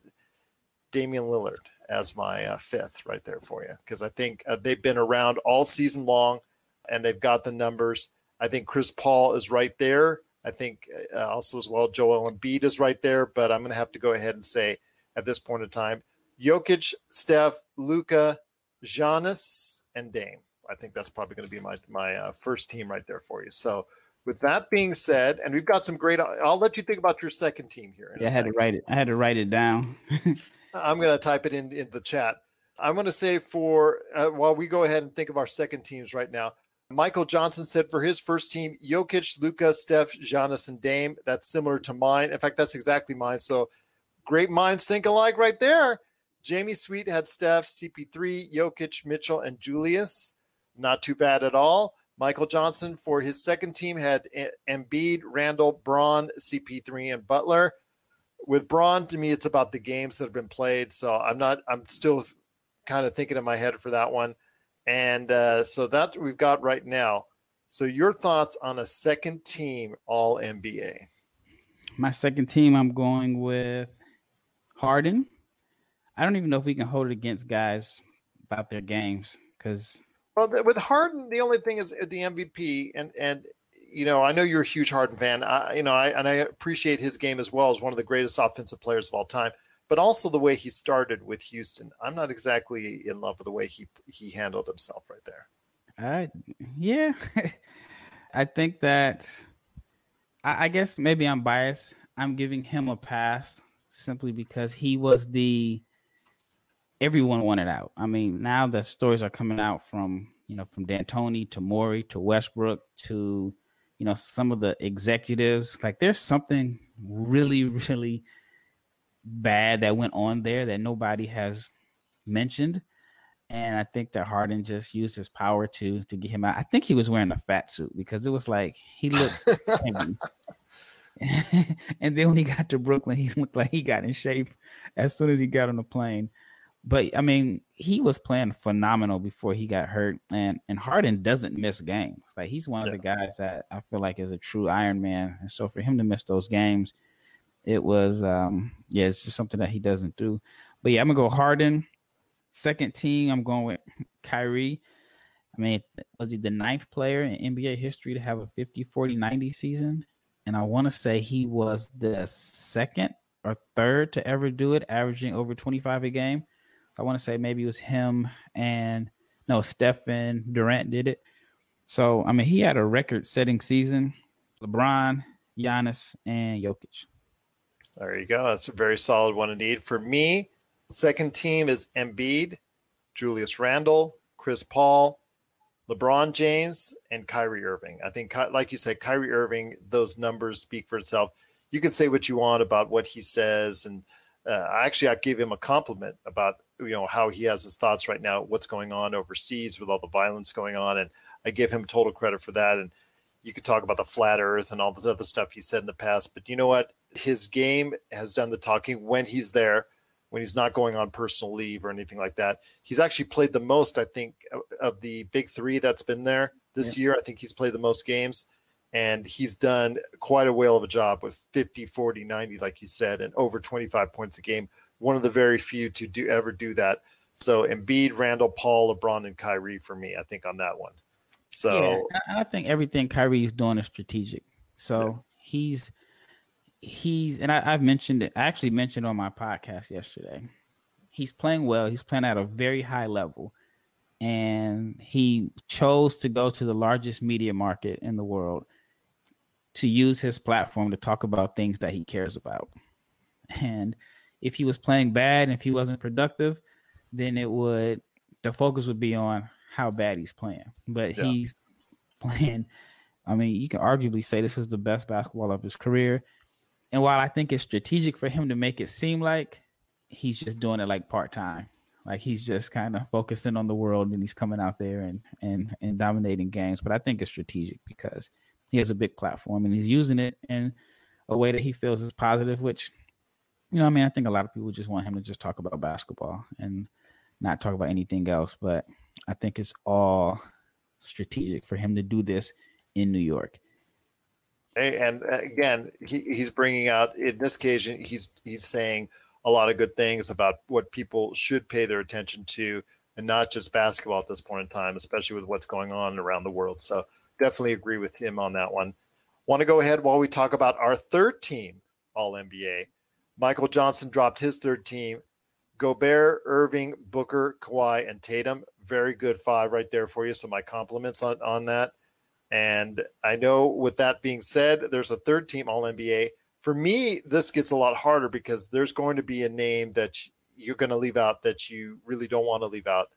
Damian Lillard as my uh, fifth right there for you because I think uh, they've been around all season long and they've got the numbers I think Chris Paul is right there. I think uh, also as well Joel Embiid is right there, but I'm going to have to go ahead and say at this point in time, Jokic, Steph, Luka, Giannis, and Dame. I think that's probably going to be my my uh, first team right there for you. So with that being said, and we've got some great. I'll let you think about your second team here. Yeah, I had to write it. I had to write it down. [LAUGHS] I'm going to type it in in the chat. I'm going to say for uh, while we go ahead and think of our second teams right now. Michael Johnson said for his first team, Jokic, Luka, Steph, Giannis, and Dame. That's similar to mine. In fact, that's exactly mine. So great minds think alike right there. Jamie Sweet had Steph, CP3, Jokic, Mitchell, and Julius. Not too bad at all. Michael Johnson for his second team had Embiid, Randle, Brown, CP3, and Butler. With Brown, to me, it's about the games that have been played. So I'm not. I'm still kind of thinking in my head for that one. And uh, so that we've got right now. So your thoughts on a second team All NBA? My second team, I'm going with Harden. I don't even know if we can hold it against guys about their games because. Well, with Harden, the only thing is the MVP, and and you know I know you're a huge Harden fan. I, you know, I and I appreciate his game as well as one of the greatest offensive players of all time but also the way he started with Houston. I'm not exactly in love with the way he he handled himself right there. Uh, yeah, [LAUGHS] I think that I, I guess maybe I'm biased. I'm giving him a pass simply because he was the everyone wanted out. I mean, now the stories are coming out from you know from D'Antoni to Morey to Westbrook to you know some of the executives. Like, there's something really, [LAUGHS] really bad that went on there that nobody has mentioned. And I think that Harden just used his power to to get him out. I think he was wearing a fat suit because it was like he looked [LAUGHS] [LAUGHS] and then when he got to Brooklyn, he looked like he got in shape as soon as he got on the plane. But I mean, he was playing phenomenal before he got hurt, and and Harden doesn't miss games. Like he's one of the guys that I feel like is a true Iron Man. And so for him to miss those games, it was um yeah, it's just something that he doesn't do. But yeah, I'm gonna go Harden. Second team, I'm going with Kyrie. I mean, was he the ninth player in NBA history to have a 50, 40, 90 season? And I want to say he was the second or third to ever do it, averaging over 25 a game. So I want to say maybe it was him and no, Stephen Durant did it. So I mean, he had a record-setting season. LeBron, Giannis, and Jokic. There you go. That's a very solid one indeed. For me, second team is Embiid, Julius Randle, Chris Paul, LeBron James, and Kyrie Irving. I think, like you said, Kyrie Irving, those numbers speak for itself. You can say what you want about what he says, and uh, actually, I gave him a compliment about you know how he has his thoughts right now, what's going on overseas with all the violence going on, and I give him total credit for that. And you could talk about the flat Earth and all this other stuff he said in the past, but you know what? His game has done the talking when he's there, when he's not going on personal leave or anything like that. He's actually played the most, I think, of the big three that's been there this yeah. year. I think he's played the most games and he's done quite a whale of a job with 50, 40, 90, like you said, and over 25 points a game. One of the very few to do ever do that. So Embiid, Randle, Paul, LeBron, and Kyrie for me, I think on that one. So yeah, I think everything Kyrie is doing is strategic. So yeah. he's he's and I, have mentioned it. I actually mentioned on my podcast yesterday. he's playing well. He's playing at a very high level. And he chose to go to the largest media market in the world to use his platform to talk about things that he cares about. And if he was playing bad and if he wasn't productive, then it would the focus would be on how bad he's playing. But yeah. he's [LAUGHS] playing I mean, you can arguably say this is the best basketball of his career. And while I think it's strategic for him to make it seem like he's just doing it like part time, like he's just kind of focusing on the world and he's coming out there and and and dominating games. But I think it's strategic because he has a big platform and he's using it in a way that he feels is positive. Which, you know, I mean, I think a lot of people just want him to just talk about basketball and not talk about anything else. But I think it's all strategic for him to do this in New York and uh, again, he, he's bringing out in this occasion, he's he's saying a lot of good things about what people should pay their attention to, and not just basketball at this point in time, especially with what's going on around the world. So definitely agree with him on that one. Want to go ahead while we talk about our third team, All NBA. Michael Johnson dropped his third team. Gobert, Irving, Booker, Kawhi, and Tatum. Very good five right there for you. So my compliments on, on that. And I know with that being said, there's a third team All NBA. For me, this gets a lot harder because there's going to be a name that you're going to leave out that you really don't want to leave out.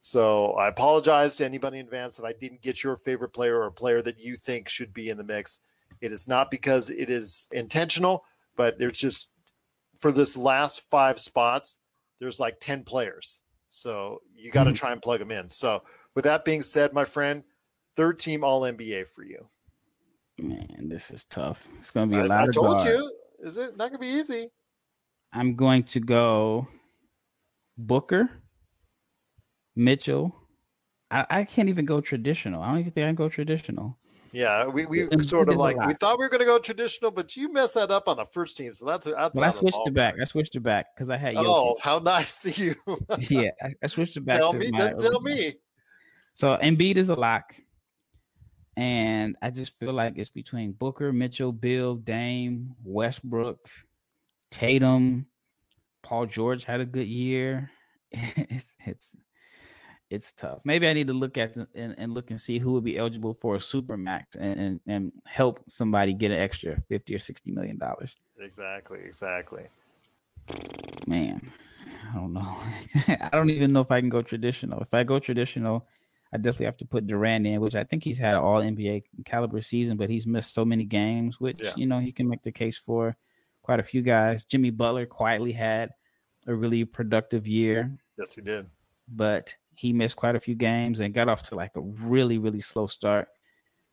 So I apologize to anybody in advance if I didn't get your favorite player or a player that you think should be in the mix. It is not because it is intentional, but there's just for this last five spots, there's like 10 players. So you got to mm-hmm. try and plug them in. So with that being said, my friend, third team All NBA for you. Man, this is tough. It's going to be a lot I told guard. you, is it not going to be easy? I'm going to go Booker, Mitchell. I, I can't even go traditional. I don't even think I can go traditional. Yeah, we, we sort of like we thought we were going to go traditional, but you messed that up on the first team, so that's that's. Well, I switched it back. I switched it back because I had. Oh, Jokic. Oh, how nice to you! [LAUGHS] yeah, [LAUGHS] I, I, switched it back. Tell me, tell me. So Embiid is a lock. And I just feel like it's between Booker, Mitchell, Beal, Dame, Westbrook, Tatum, Paul George had a good year. [LAUGHS] it's it's it's tough. Maybe I need to look at the, and, and look and see who would be eligible for a super max and, and, and help somebody get an extra fifty or sixty million dollars. Exactly, exactly. Man, I don't know. [LAUGHS] I don't even know if I can go traditional. If I go traditional, I definitely have to put Durant in, which I think he's had an all NBA caliber season, but he's missed so many games, which yeah. you know he can make the case for quite a few guys. Jimmy Butler quietly had a really productive year. Yes, he did. But he missed quite a few games and got off to like a really, really slow start.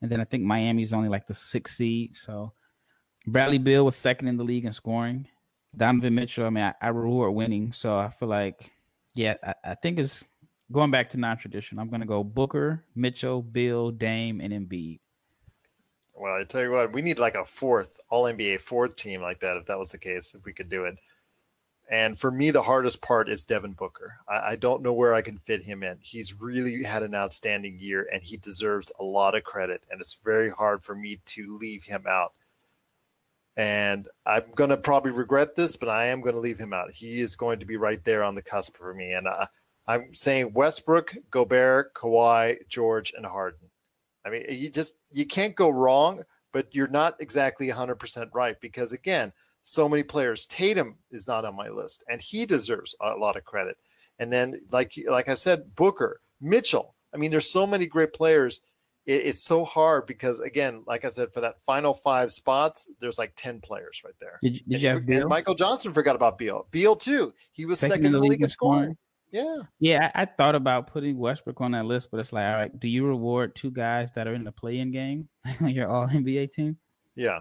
And then I think Miami's only like the sixth seed. So Bradley Beal was second in the league in scoring. Donovan Mitchell, I mean, I, I reward winning. So I feel like, yeah, I, I think it's going back to non-tradition, I'm going to go Booker, Mitchell, Beal, Dame, and Embiid. Well, I tell you what, we need like a fourth All NBA fourth team like that. If that was the case, if we could do it. And for me, the hardest part is Devin Booker. I, I don't know where I can fit him in. He's really had an outstanding year, and he deserves a lot of credit. And it's very hard for me to leave him out. And I'm going to probably regret this, but I am going to leave him out. He is going to be right there on the cusp for me. And I, I'm saying Westbrook, Gobert, Kawhi, George, and Harden. I mean, you just you can't go wrong, but you're not exactly 100% right because again, so many players. Tatum is not on my list, and he deserves a lot of credit. And then, like like I said, Booker, Mitchell. I mean, there's so many great players. It, it's so hard because again, like I said, for that final five spots, there's like 10 players right there. Did, did you have and, and Michael Johnson forgot about Beal. Beal too. He was second, second in the league in scoring. Yeah. Yeah, I, I, thought about putting Westbrook on that list, but it's like, all right, do you reward two guys that are in the play-in game [LAUGHS] on your All NBA team? Yeah.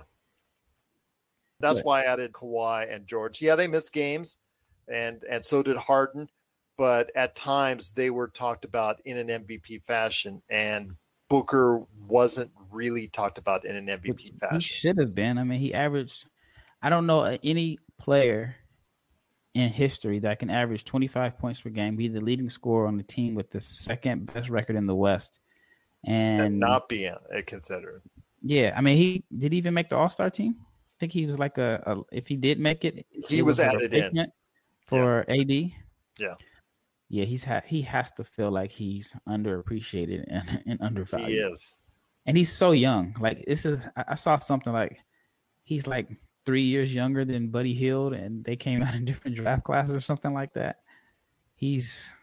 That's but, why I added Kawhi and George. Yeah, they missed games, and and so did Harden, but at times they were talked about in an MVP fashion, and Booker wasn't really talked about in an MVP fashion. He should have been. I mean, he averaged. I don't know any player in history that can average 25 points per game, be the leading scorer on the team with the second best record in the West, and, and not being considered. Yeah, I mean, he did he even make the All Star team. I think he was like a, a, if he did make it, he it was, was added in for yeah. AD. Yeah. Yeah, he's ha- he has to feel like he's underappreciated and, and undervalued. He is. And he's so young. Like this is I, I saw something like he's like three years younger than Buddy Hield, and they came out in different draft classes or something like that. He's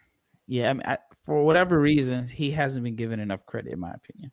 yeah, I mean, I, for whatever reason, he hasn't been given enough credit, in my opinion.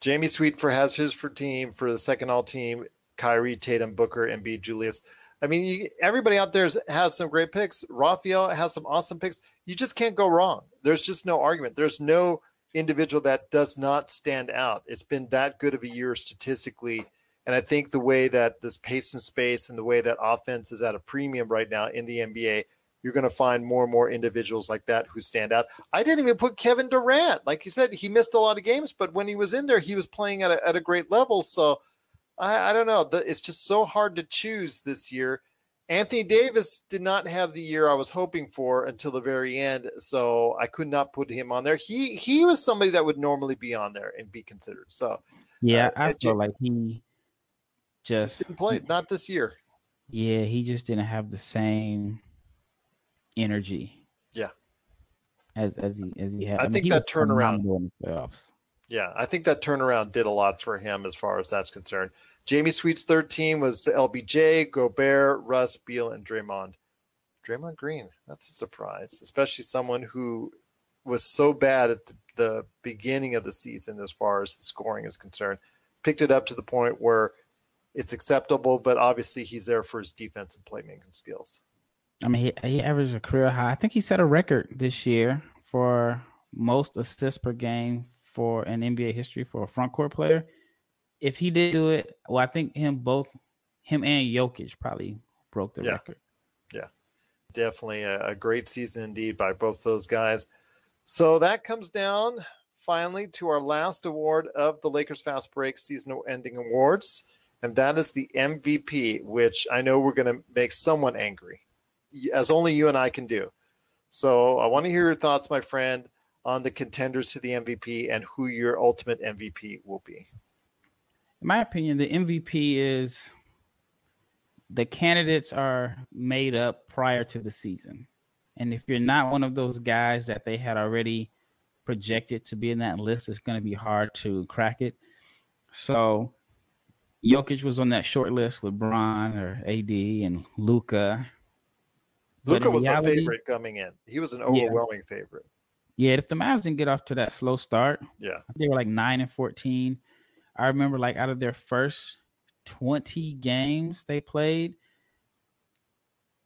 Jamie Sweet for has his for team for the second all team. Kyrie, Tatum, Booker, and B. Julius. I mean, you, everybody out there has some great picks. Raphael has some awesome picks. You just can't go wrong. There's just no argument. There's no individual that does not stand out. It's been that good of a year statistically. And I think the way that this pace and space and the way that offense is at a premium right now in the NBA, you're going to find more and more individuals like that who stand out. I didn't even put Kevin Durant. Like you said, he missed a lot of games, but when he was in there, he was playing at a, at a great level. So I, I don't know. It's just so hard to choose this year. Anthony Davis did not have the year I was hoping for until the very end, so I could not put him on there. He he was somebody that would normally be on there and be considered. So yeah, uh, I feel like he just, just didn't play. Not this year. Yeah, he just didn't have the same energy. Yeah, as as he as he had. I, I mean, think that turnaround in the playoffs. Yeah, I think that turnaround did a lot for him as far as that's concerned. Jamie Sweet's third team was LBJ, Gobert, Russ, Beal, and Draymond. Draymond Green, that's a surprise, especially someone who was so bad at the, the beginning of the season as far as scoring is concerned. Picked it up to the point where it's acceptable, but obviously he's there for his defense and playmaking skills. I mean, he, he averaged a career high. I think he set a record this year for most assists per game for an NBA history for a front court player. If he did do it, well, I think him both, him and Jokic probably broke the yeah. record. Yeah, definitely a, a great season indeed by both those guys. So that comes down finally to our last award of the Lakers Fast Break season ending awards, and that is the MVP, which I know we're going to make someone angry, as only you and I can do. So I want to hear your thoughts, my friend on the contenders to the MVP and who your ultimate MVP will be? In my opinion, the MVP is the candidates are made up prior to the season. And if you're not one of those guys that they had already projected to be in that list, it's going to be hard to crack it. So Jokic was on that short list with Bron or AD and Luka. Luka was reality, a favorite coming in. He was an overwhelming yeah. favorite. Yeah, if the Mavs didn't get off to that slow start, yeah, they were like nine and fourteen. I remember like out of their first twenty games they played,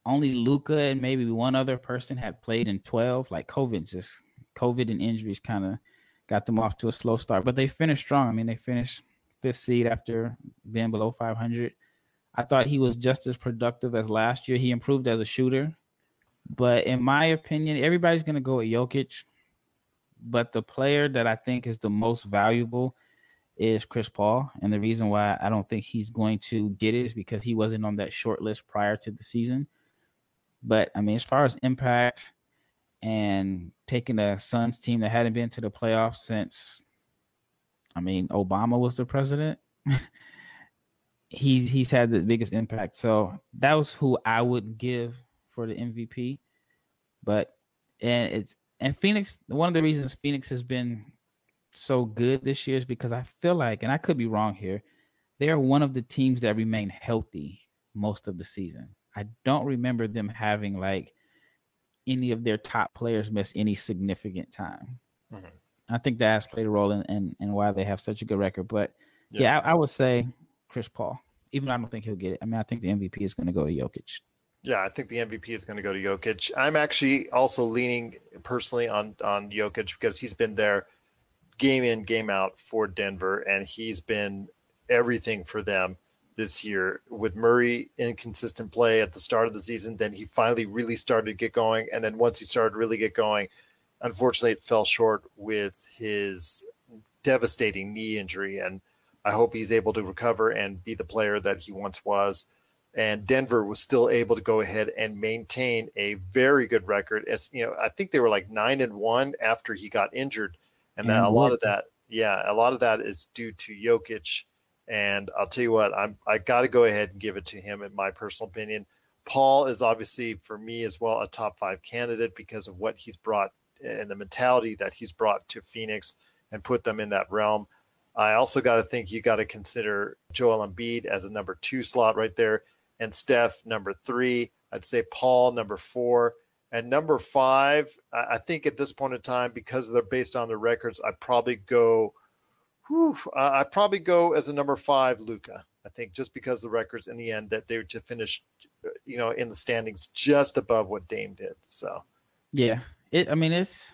only Luka and maybe one other person had played in twelve. Like COVID, just COVID and injuries kind of got them off to a slow start, but they finished strong. I mean, they finished fifth seed after being below five hundred. I thought he was just as productive as last year. He improved as a shooter. But in my opinion, everybody's going to go with Jokic but the player that I think is the most valuable is Chris Paul. And the reason why I don't think he's going to get it is because he wasn't on that short list prior to the season. But I mean, as far as impact and taking a Suns team that hadn't been to the playoffs since, I mean, Obama was the president. [LAUGHS] he's he's had the biggest impact. So that was who I would give for the MVP. But and it's and Phoenix, one of the reasons Phoenix has been so good this year is because I feel like, and I could be wrong here, they are one of the teams that remain healthy most of the season. I don't remember them having like any of their top players miss any significant time. Mm-hmm. I think that has played a role in, in, in, why they have such a good record. But yeah, yeah I, I, would say Chris Paul, even though I don't think he'll get it. I mean, I think the MVP is going to go to Jokic. Yeah, I think the MVP is going to go to Jokic. I'm actually also leaning personally on on Jokic because he's been there game in game out for Denver and he's been everything for them this year with Murray inconsistent play at the start of the season then he finally really started to get going and then once he started really get going unfortunately it fell short with his devastating knee injury and I hope he's able to recover and be the player that he once was and Denver was still able to go ahead and maintain a very good record. As you know, I think they were like nine and one after he got injured, and that, a lot of that, yeah, a lot of that is due to Jokic. And I'll tell you what, I'm I got to go ahead and give it to him in my personal opinion. Paul is obviously for me as well a top five candidate because of what he's brought and the mentality that he's brought to Phoenix and put them in that realm. I also got to think you got to consider Joel Embiid as a number two slot right there, and Steph number three. I'd say Paul number four, and number five. I think at this point in time, because they're based on the records, I probably go. Whew, I probably go as a number five, Luka. I think just because the records in the end that they were to finish, you know, in the standings just above what Dame did. So, yeah, it. I mean, it's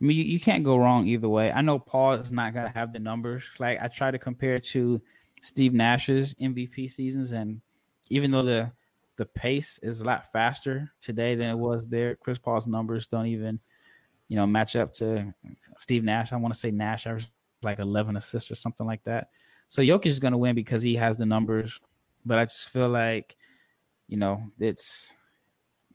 I mean, you, you can't go wrong either way. I know Paul is not to have the numbers. Like I try to compare to Steve Nash's MVP seasons, and even though the the pace is a lot faster today than it was there, Chris Paul's numbers don't even, you know, match up to Steve Nash. I want to say Nash averaged like 11 assists or something like that. So Jokic is to win because he has the numbers, but I just feel like, you know, it's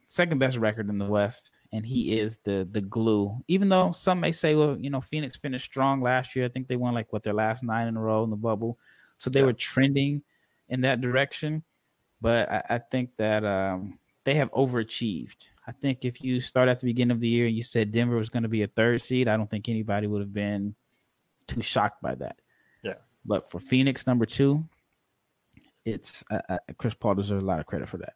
second best record in the West and he is the the glue. Even though some may say, well, you know, Phoenix finished strong last year. I think they won like what their last nine in a row in the bubble, so they yeah. were trending in that direction. But I, I think that um, they have overachieved. I think if you start at the beginning of the year and you said Denver was going to be a third seed, I don't think anybody would have been too shocked by that. Yeah. But for Phoenix number two, it's uh, uh, Chris Paul deserves a lot of credit for that.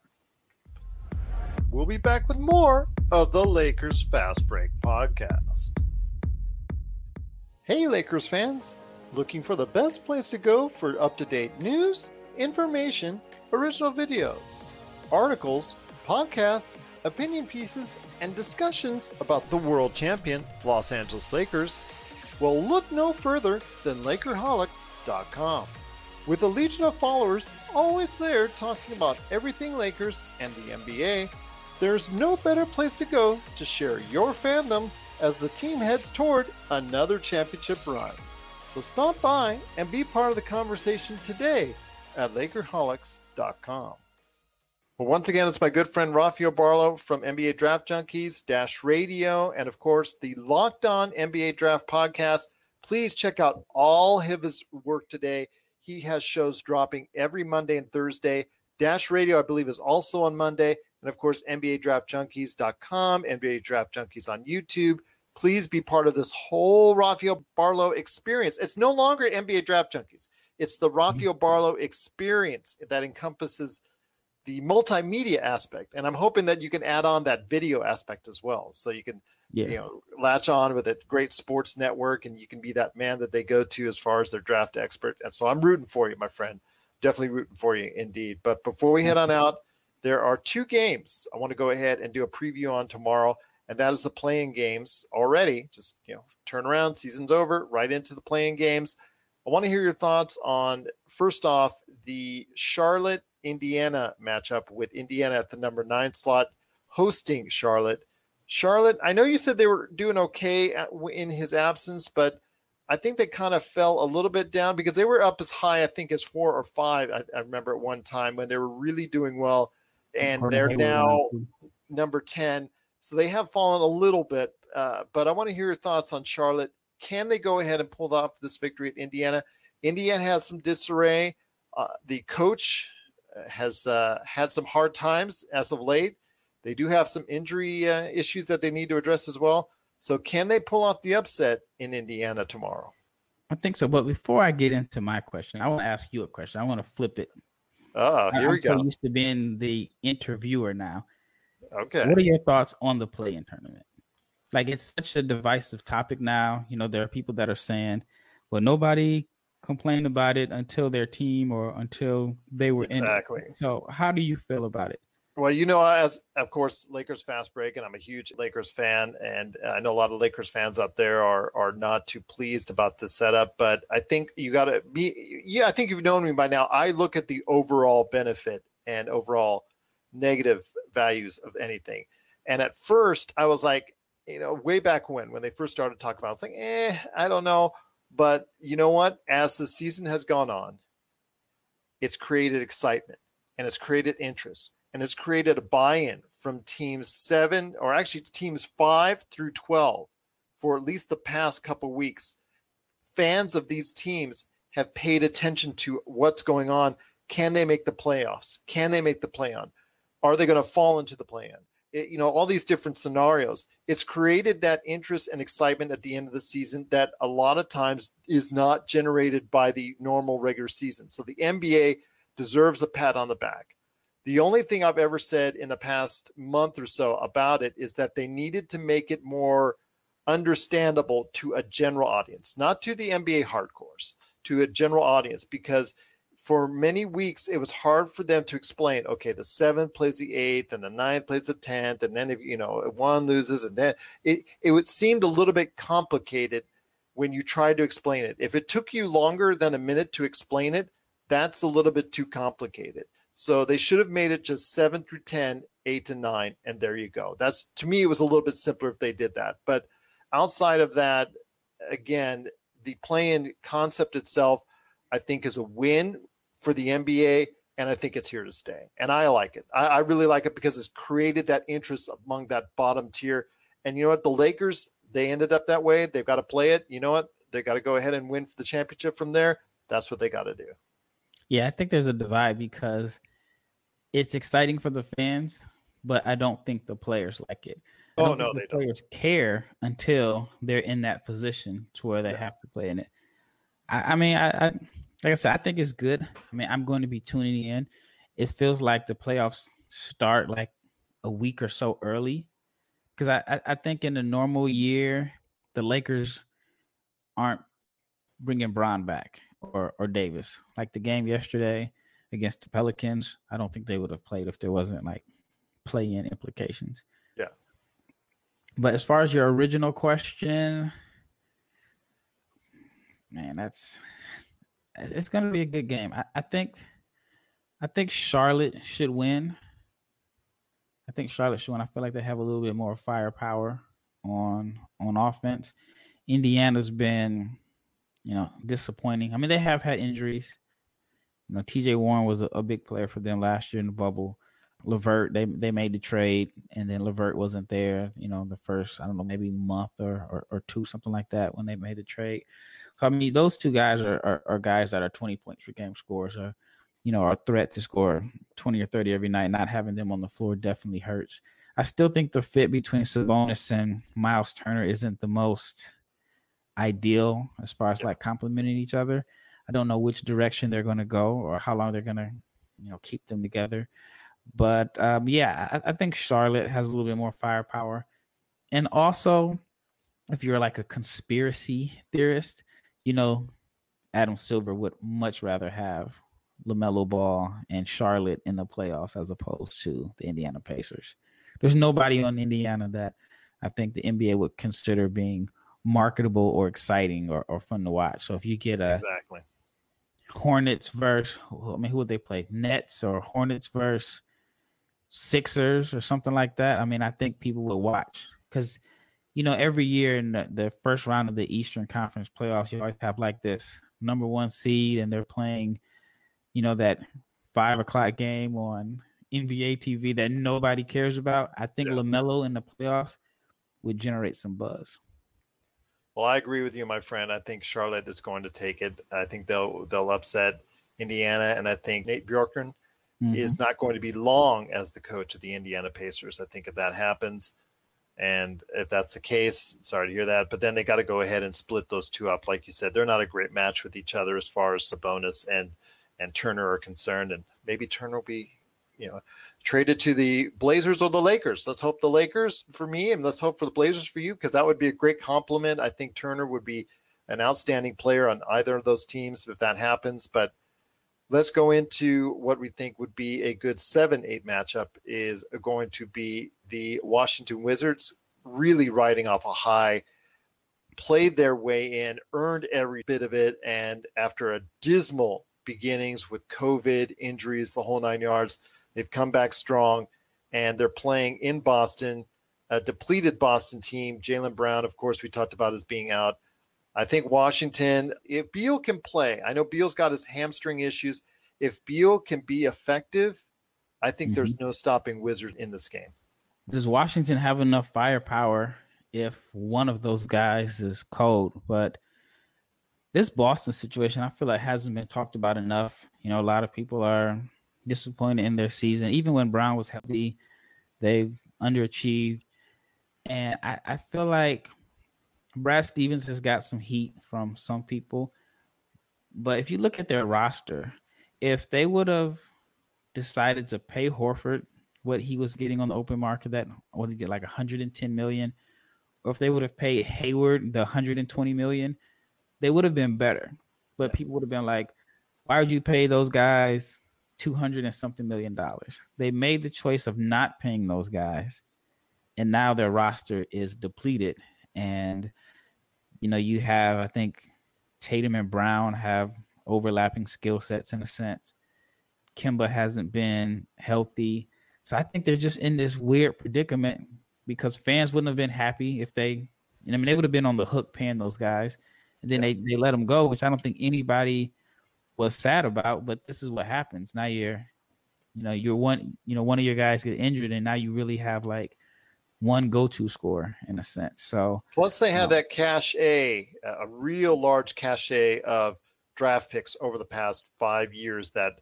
We'll be back with more of the Lakers Fast Break podcast. Hey, Lakers fans! Looking for the best place to go for up to date news, information, original videos, articles, podcasts, opinion pieces, and discussions about the world champion Los Angeles Lakers? Well, look no further than Lakerholics.com. With a legion of followers always there talking about everything Lakers and the NBA, there's no better place to go to share your fandom as the team heads toward another championship run. So stop by and be part of the conversation today at Lakerholics.com. Well, once again, it's my good friend Rafael Barlow from NBA Draft Junkies, Dash Radio, and of course, the Locked On NBA Draft Podcast. Please check out all of his work today. He has shows dropping every Monday and Thursday. Dash Radio, I believe, is also on Monday and of course, NBADraftJunkies.com, NBA Draft Junkies on YouTube. Please be part of this whole Rafael Barlow experience. It's no longer NBA Draft Junkies. It's the Rafael mm-hmm. Barlow experience that encompasses the multimedia aspect. And I'm hoping that you can add on that video aspect as well. So you can yeah. you know latch on with a great sports network and you can be that man that they go to as far as their draft expert. And so I'm rooting for you, my friend. Definitely rooting for you indeed. But before we head on out, there are two games I want to go ahead and do a preview on tomorrow, and that is the play-in games already. Just you know, turn around, season's over, right into the play-in games. I want to hear your thoughts on first off the Charlotte Indiana matchup with Indiana at the number nine slot hosting Charlotte. Charlotte, I know you said they were doing okay in his absence, but I think they kind of fell a little bit down because they were up as high, I think, as four or five. I, I remember at one time when they were really doing well and they're now number 10. So they have fallen a little bit. Uh, but I want to hear your thoughts on Charlotte. Can they go ahead and pull off this victory at Indiana? Indiana has some disarray. Uh, the coach uh, has uh, had some hard times as of late. They do have some injury uh, issues that they need to address as well. So, can they pull off the upset in Indiana tomorrow? I think so. But before I get into my question, I want to ask you a question. I want to flip it Oh, here I'm we go. So used to being the interviewer now. Okay. What are your thoughts on the play-in tournament? Like it's such a divisive topic now. You know, there are people that are saying, "Well, nobody complained about it until their team or until they were exactly. in." Exactly. So, how do you feel about it? Well, you know, as of course Lakers fast break, and I'm a huge Lakers fan, and I know a lot of Lakers fans out there are are not too pleased about the setup. But I think you got to be. Yeah, I think you've known me by now. I look at the overall benefit and overall negative values of anything. And at first, I was like, you know, way back when when they first started talking about, it, it's like, eh, I don't know. But you know what? As the season has gone on, it's created excitement and it's created interest and has created a buy-in from teams seven or actually teams five through 12 for at least the past couple weeks. Fans of these teams have paid attention to what's going on. Can they make the playoffs? Can they make the play on? Are they going to fall into the play in? you know, all these different scenarios. It's created that interest and excitement at the end of the season that a lot of times is not generated by the normal regular season. So the NBA deserves a pat on the back. The only thing I've ever said in the past month or so about it is that they needed to make it more understandable to a general audience, not to the NBA hardcores, to a general audience, because for many weeks it was hard for them to explain okay the seventh plays the eighth and the ninth plays the tenth and then if you know one loses and then it it would seemed a little bit complicated when you tried to explain it. If it took you longer than a minute to explain it that's a little bit too complicated so they should have made it just seven through 10 eight to nine and there you go that's to me it was a little bit simpler if they did that but outside of that again the play-in concept itself I think is a win for the NBA, and I think it's here to stay. And I like it. I, I really like it because it's created that interest among that bottom tier. And you know what? The Lakers, they ended up that way. They've got to play it. You know what? They got to go ahead and win for the championship from there. That's what they got to do. Yeah, I think there's a divide because it's exciting for the fans, but I don't think the players like it. I oh no, the they players don't. care until they're in that position to where they yeah. have to play in it. I, I mean, I, I like I said, I think it's good. I mean, I'm going to be tuning in. It feels like the playoffs start like a week or so early because I, I, I think in a normal year the Lakers aren't bringing Bron back or or Davis like the game yesterday against the Pelicans. I don't think they would have played if there wasn't like play in implications. Yeah. But as far as your original question, man, that's it's going to be a good game. I, I think, I think Charlotte should win. I think Charlotte should win. I feel like they have a little bit more firepower on on offense. Indiana's been, you know, disappointing. I mean, they have had injuries. You know, T.J. Warren was a, a big player for them last year in the bubble. LeVert, they they made the trade, and then LeVert wasn't there. You know, the first I don't know maybe month or, or, or two, something like that, when they made the trade. So I mean, those two guys are, are, are guys that are twenty points per game scores, or you know, are a threat to score twenty or thirty every night. Not having them on the floor definitely hurts. I still think the fit between Sabonis and Miles Turner isn't the most ideal as far as like complementing each other. I don't know which direction they're going to go or how long they're going to, you know, keep them together. But um, yeah, I, I, think Charlotte has a little bit more firepower. And also, if you're like a conspiracy theorist, you know, Adam Silver would much rather have LaMelo Ball and Charlotte in the playoffs as opposed to the Indiana Pacers. There's nobody on Indiana that I think the NBA would consider being marketable or exciting or, or fun to watch. So if you get a exactly Hornets verse, I mean, who would they play? Nets or Hornets verse Sixers or something like that. I mean, I think people would watch because, you know, every year in the, the, first round of the Eastern Conference playoffs, you always have like this number one seed, and they're playing, you know, that five o'clock game on NBA TV that nobody cares about. I think yeah. LaMelo in the playoffs would generate some buzz. Well, I agree with you, my friend. I think Charlotte is going to take it. I think they'll they'll upset Indiana, and I think Nate Bjorkgren mm-hmm. is not going to be long as the coach of the Indiana Pacers. I think if that happens, and if that's the case, sorry to hear that. But then they got to go ahead and split those two up. Like you said, they're not a great match with each other as far as Sabonis and and Turner are concerned. And maybe Turner will be, you know, traded to the Blazers or the Lakers. Let's hope the Lakers for me, and let's hope for the Blazers for you, because that would be a great compliment. I think Turner would be an outstanding player on either of those teams if that happens. But let's go into what we think would be a good 7-8 matchup is going to be the Washington Wizards really riding off a high played their way in earned every bit of it and after a dismal beginnings with covid injuries the whole nine yards they've come back strong and they're playing in boston a depleted boston team Jaylen brown of course we talked about as being out I think Washington, if Beal can play, I know Beal's got his hamstring issues. If Beal can be effective, I think mm-hmm. there's no stopping Wizard in this game. Does Washington have enough firepower if one of those guys is cold? But this Boston situation, I feel like hasn't been talked about enough. You know, a lot of people are, disappointed in their season. Even when Brown was healthy, they've underachieved. And I, I feel like Brad Stevens has got some heat from some people. But if you look at their roster, if they would have decided to pay Horford what he was getting on the open market, that what he get like 110 million, or if they would have paid Hayward the 120 million, they would have been better. But people would have been like, why would you pay those guys 200 and something million dollars? They made the choice of not paying those guys, and now their roster is depleted. And, you know, you have, I think, Tatum and Brown have overlapping skill sets in a sense. Kemba hasn't been healthy. So I think they're just in this weird predicament because fans wouldn't have been happy if they, and I mean, they would have been on the hook paying those guys. And then they, they let them go, which I don't think anybody was sad about. But this is what happens. Now you're, you know, you're one, you know, one of your guys get injured, and now you really have like one go-to score in a sense. So plus they have you know, that cache, a real large cache of draft picks over the past five years that,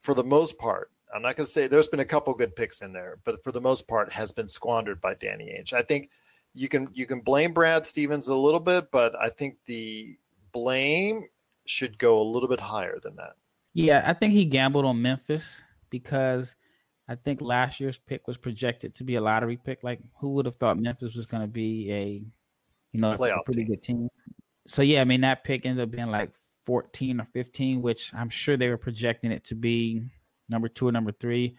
for the most part, I'm not going to say there's been a couple good picks in there, but for the most part, has been squandered by Danny Ainge. I think you can you can blame Brad Stevens a little bit, but I think the blame should go a little bit higher than that. Yeah, I think he gambled on Memphis because I think last year's pick was projected to be a lottery pick. Like, who would have thought Memphis was going to be a, you know, a pretty team. good team? So yeah, I mean that pick ended up being like 14 or 15, which I'm sure they were projecting it to be number two or number three.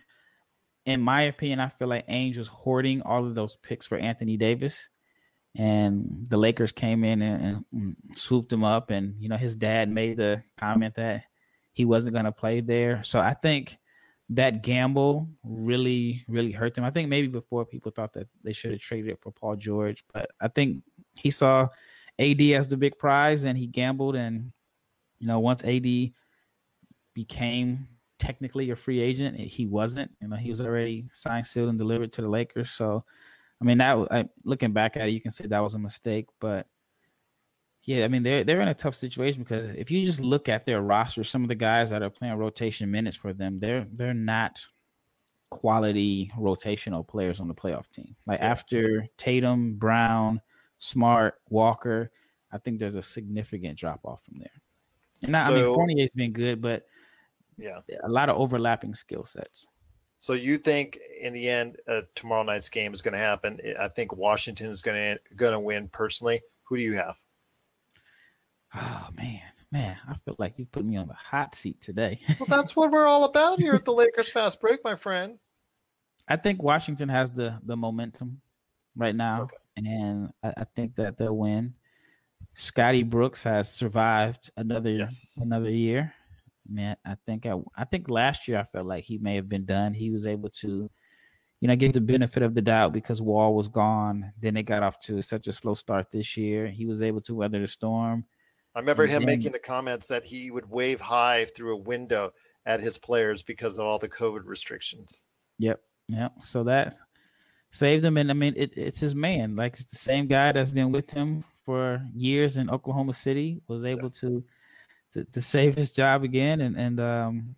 In my opinion, I feel like Ainge was hoarding all of those picks for Anthony Davis, and the Lakers came in and, and swooped him up. And you know, his dad made the comment that he wasn't going to play there. So I think that gamble really, really hurt them. I think maybe before people thought that they should have traded it for Paul George, but I think he saw AD as the big prize and he gambled. And, you know, once AD became technically a free agent, he wasn't. You know, he was already signed, sealed, and delivered to the Lakers. So, I mean, that I, looking back at it, you can say that was a mistake, but yeah, I mean they're they're in a tough situation because if you just look at their roster, some of the guys that are playing rotation minutes for them, they're they're not quality rotational players on the playoff team. Like yeah. after Tatum, Brown, Smart, Walker, I think there's a significant drop off from there. And I, so, I mean Fournier's been good, but yeah, a lot of overlapping skill sets. So you think in the end, uh, tomorrow night's game is going to happen? I think Washington is going to going to win. Personally, who do you have? Oh man, man, I feel like you put me on the hot seat today. [LAUGHS] well, that's what we're all about here at the Lakers Fast Break, my friend. I think Washington has the the momentum right now, okay. and I, I, think that they'll win. Scotty Brooks has survived another yes. another year. Man, I think I, I think last year I felt like he may have been done. He was able to, you know, get the benefit of the doubt because Wall was gone. Then they got off to such a slow start this year. He was able to weather the storm I remember him making the comments that he would wave high through a window at his players because of all the COVID restrictions. Yep. Yep. So that saved him. And I mean, it, it's his man. Like it's the same guy that's been with him for years in Oklahoma City was able yeah. to, to, to save his job again. And, and, um,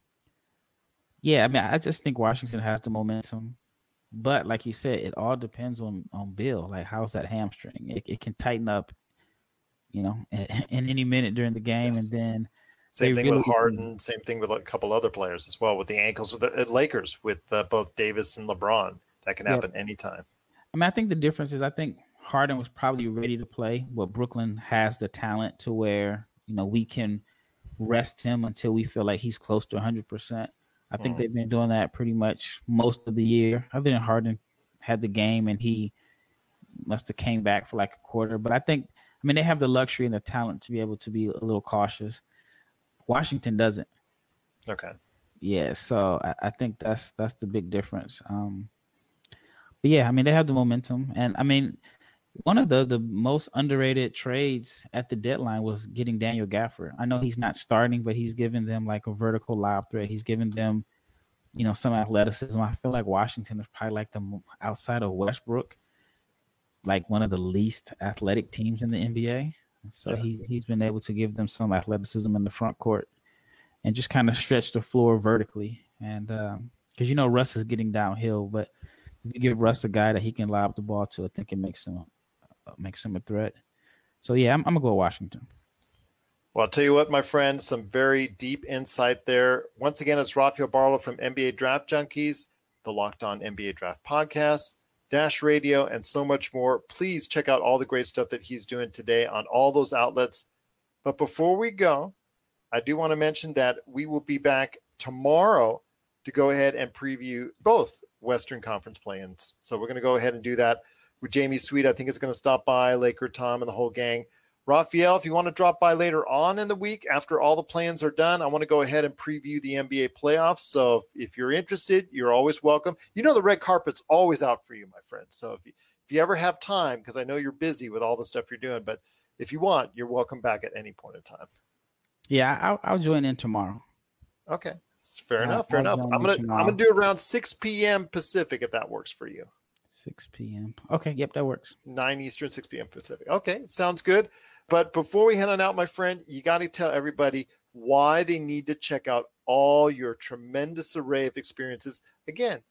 yeah, I mean, I just think Washington has the momentum. But like you said, it all depends on, on Beal. Like, how's that hamstring? It, it can tighten up you know, [LAUGHS] in any minute during the game, yes. and then same thing really, with Harden. Same thing with a couple other players as well with the ankles with the uh, Lakers with uh, both Davis and LeBron. That can happen yeah. anytime. I mean, I think the difference is I think Harden was probably ready to play, but Brooklyn has the talent to where you know we can rest him until we feel like he's close to 100. percent I think mm. they've been doing that pretty much most of the year. Other than Harden had the game and he must have came back for like a quarter, but I think I mean, they have the luxury and the talent to be able to be a little cautious. Washington doesn't. Okay. Yeah, so I, I think that's that's the big difference. Um, but yeah, I mean, they have the momentum, and I mean, one of the the most underrated trades at the deadline was getting Daniel Gafford. I know he's not starting, but he's given them like a vertical lob threat. He's given them, you know, some athleticism. I feel like Washington is probably like the outside of Westbrook like one of the least athletic teams in the NBA. So he he's been able to give them some athleticism in the front court and just kind of stretch the floor vertically. and because um, you know Russ is getting downhill, but if you give Russ a guy that he can lob the ball to, I think it makes him makes him a threat. So yeah, I'm, I'm gonna go to Washington. Well, I'll tell you what, my friend, some very deep insight there. Once again, it's Rafael Barlow from NBA Draft Junkies, the Locked On NBA Draft Podcast, Dash Radio, and so much more. Please check out all the great stuff that he's doing today on all those outlets. But before we go, I do want to mention that we will be back tomorrow to go ahead and preview both Western Conference play-ins. So we're going to go ahead and do that with Jamie Sweet. I think it's going to stop by, Laker Tom, and the whole gang. Raphael, if you want to drop by later on in the week after all the play-ins are done, I want to go ahead and preview the NBA playoffs. So if you're interested, you're always welcome. You know the red carpet's always out for you, my friend. So if you, if you ever have time, because I know you're busy with all the stuff you're doing, but if you want, you're welcome back at any point in time. Yeah, I'll, I'll join in tomorrow. Okay, fair enough. Fair I'll enough. I'm gonna tomorrow. I'm gonna do around 6 p.m. Pacific if that works for you. 6 p.m. Okay, yep, that works. 9 Eastern, 6 p.m. Pacific. Okay, sounds good. But before we head on out, my friend, you got to tell everybody why they need to check out all your tremendous array of experiences. Again,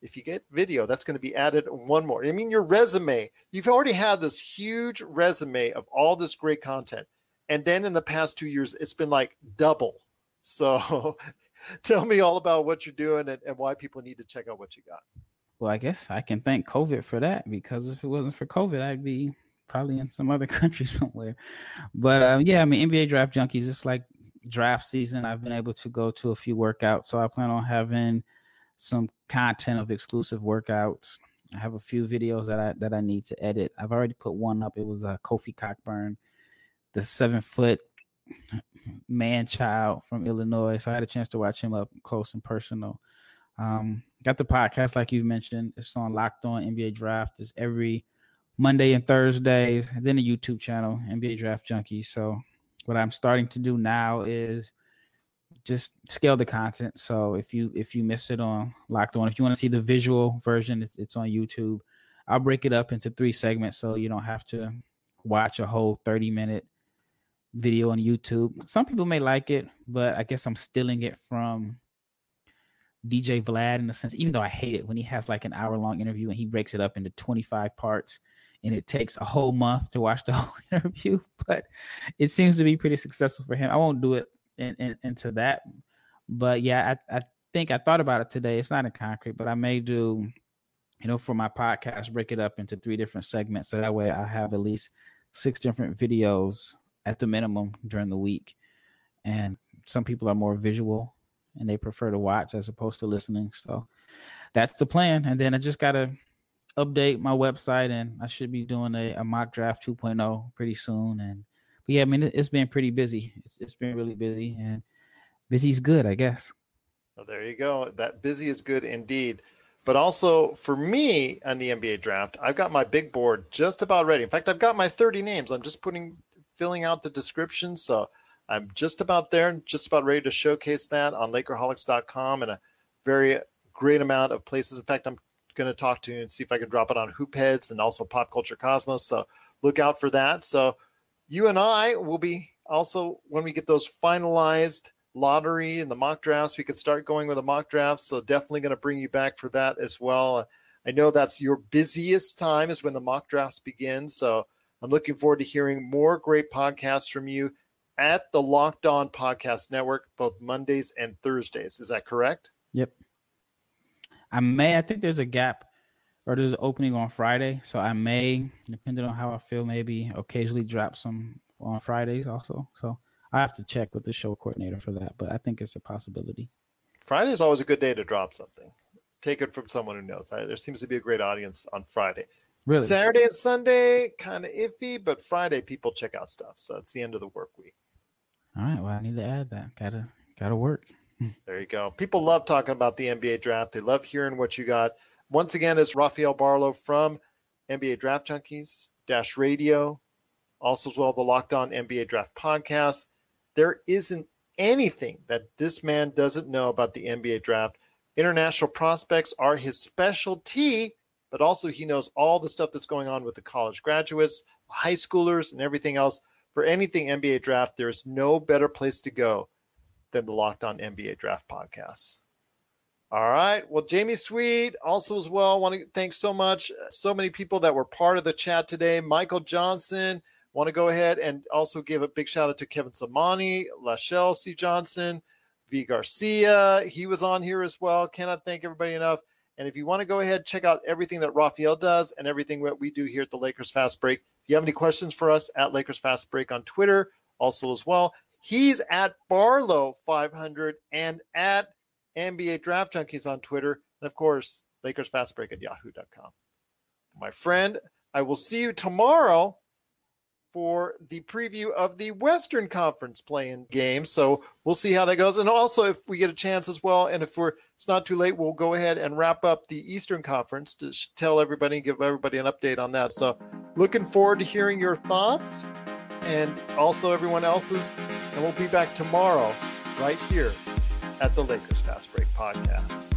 if you get video, that's going to be added one more. I mean, your resume, you've already had this huge resume of all this great content. And then in the past two years, it's been like double. So [LAUGHS] tell me all about what you're doing and, and why people need to check out what you got. Well, I guess I can thank COVID for that because if it wasn't for COVID, I'd be probably in some other [LAUGHS] country somewhere. But uh, yeah, I mean, NBA draft junkies, it's like draft season. I've been able to go to a few workouts, so I plan on having some content of exclusive workouts. I have a few videos that I that I need to edit. I've already put one up. It was a uh, Kofi Cockburn, the seven foot man child from Illinois. So I had a chance to watch him up close and personal. Um, got the podcast like you mentioned. It's on Locked On NBA Draft. It's every Monday and Thursdays, and then a YouTube channel, NBA Draft Junkie. So what I'm starting to do now is just scale the content. So if you if you miss it on Locked On, if you want to see the visual version, it's, it's on YouTube. I'll break it up into three segments so you don't have to watch a whole 30 minute video on YouTube. Some people may like it, but I guess I'm stealing it from DJ Vlad in a sense, even though I hate it when he has like an hour long interview and he breaks it up into 25 parts and it takes a whole month to watch the [LAUGHS] whole interview, but it seems to be pretty successful for him. I won't do it in, in, into that, but yeah, I, I think I thought about it today. It's not in concrete, but I may do, you know, for my podcast, break it up into three different segments. So that way I have at least six different videos at the minimum during the week. And some people are more visual and they prefer to watch as opposed to listening. So that's the plan. And then I just got to update my website and I should be doing a, a mock draft 2.0 pretty soon. And but yeah, I mean, it's been pretty busy. It's, it's been really busy and busy's good, I guess. Well, there you go. That busy is good indeed. But also for me on the NBA draft, I've got my big board just about ready. In fact, I've got my 30 names. I'm just putting filling out the description. So I'm just about there, just about ready to showcase that on Lakerholics.com and a very great amount of places. In fact, I'm going to talk to you and see if I can drop it on Hoopheads and also Pop Culture Cosmos. So look out for that. So you and I will be also when we get those finalized lottery and the mock drafts, we could start going with the mock drafts. So definitely going to bring you back for that as well. I know that's your busiest time is when the mock drafts begin. So I'm looking forward to hearing more great podcasts from you at the Locked On Podcast Network, both Mondays and Thursdays. Is that correct? Yep. I may, I think there's a gap or there's an opening on Friday. So I may, depending on how I feel, maybe occasionally drop some on Fridays also. So I have to check with the show coordinator for that, but I think it's a possibility. Friday is always a good day to drop something. Take it from someone who knows. There seems to be a great audience on Friday. Really? Saturday and Sunday, kind of iffy, but Friday people check out stuff. So it's the end of the work week. All right. Well, I need to add that. Gotta gotta work. [LAUGHS] there you go. People love talking about the NBA draft. They love hearing what you got. Once again, it's Rafael Barlow from NBA Draft Junkies Dash Radio, also as well the Locked On NBA Draft Podcast. There isn't anything that this man doesn't know about the NBA draft. International prospects are his specialty but also he knows all the stuff that's going on with the college graduates, high schoolers, and everything else. For anything NBA draft, there's no better place to go than the Locked On NBA Draft podcast. All right. Well, Jamie Sweet also as well. Want to thank so much, so many people that were part of the chat today. Michael Johnson. Want to go ahead and also give a big shout out to Kevin Samani, Lachelle C. Johnson, V. Garcia. He was on here as well. Cannot thank everybody enough. And if you want to go ahead, check out everything that Raphael does and everything that we do here at the Lakers Fast Break. You have any questions for us at Lakers Fast Break on Twitter, also as well. He's at Barlow 500 and at NBA Draft Junkies on Twitter. And of course, Lakers Fast Break at yahoo.com. My friend, I will see you tomorrow for the preview of the Western Conference play-in game. So we'll see how that goes. And also, if we get a chance as well, and if we're it's not too late, we'll go ahead and wrap up the Eastern Conference to tell everybody, and give everybody an update on that. So looking forward to hearing your thoughts and also everyone else's. And we'll be back tomorrow right here at the Lakers Fast Break Podcast.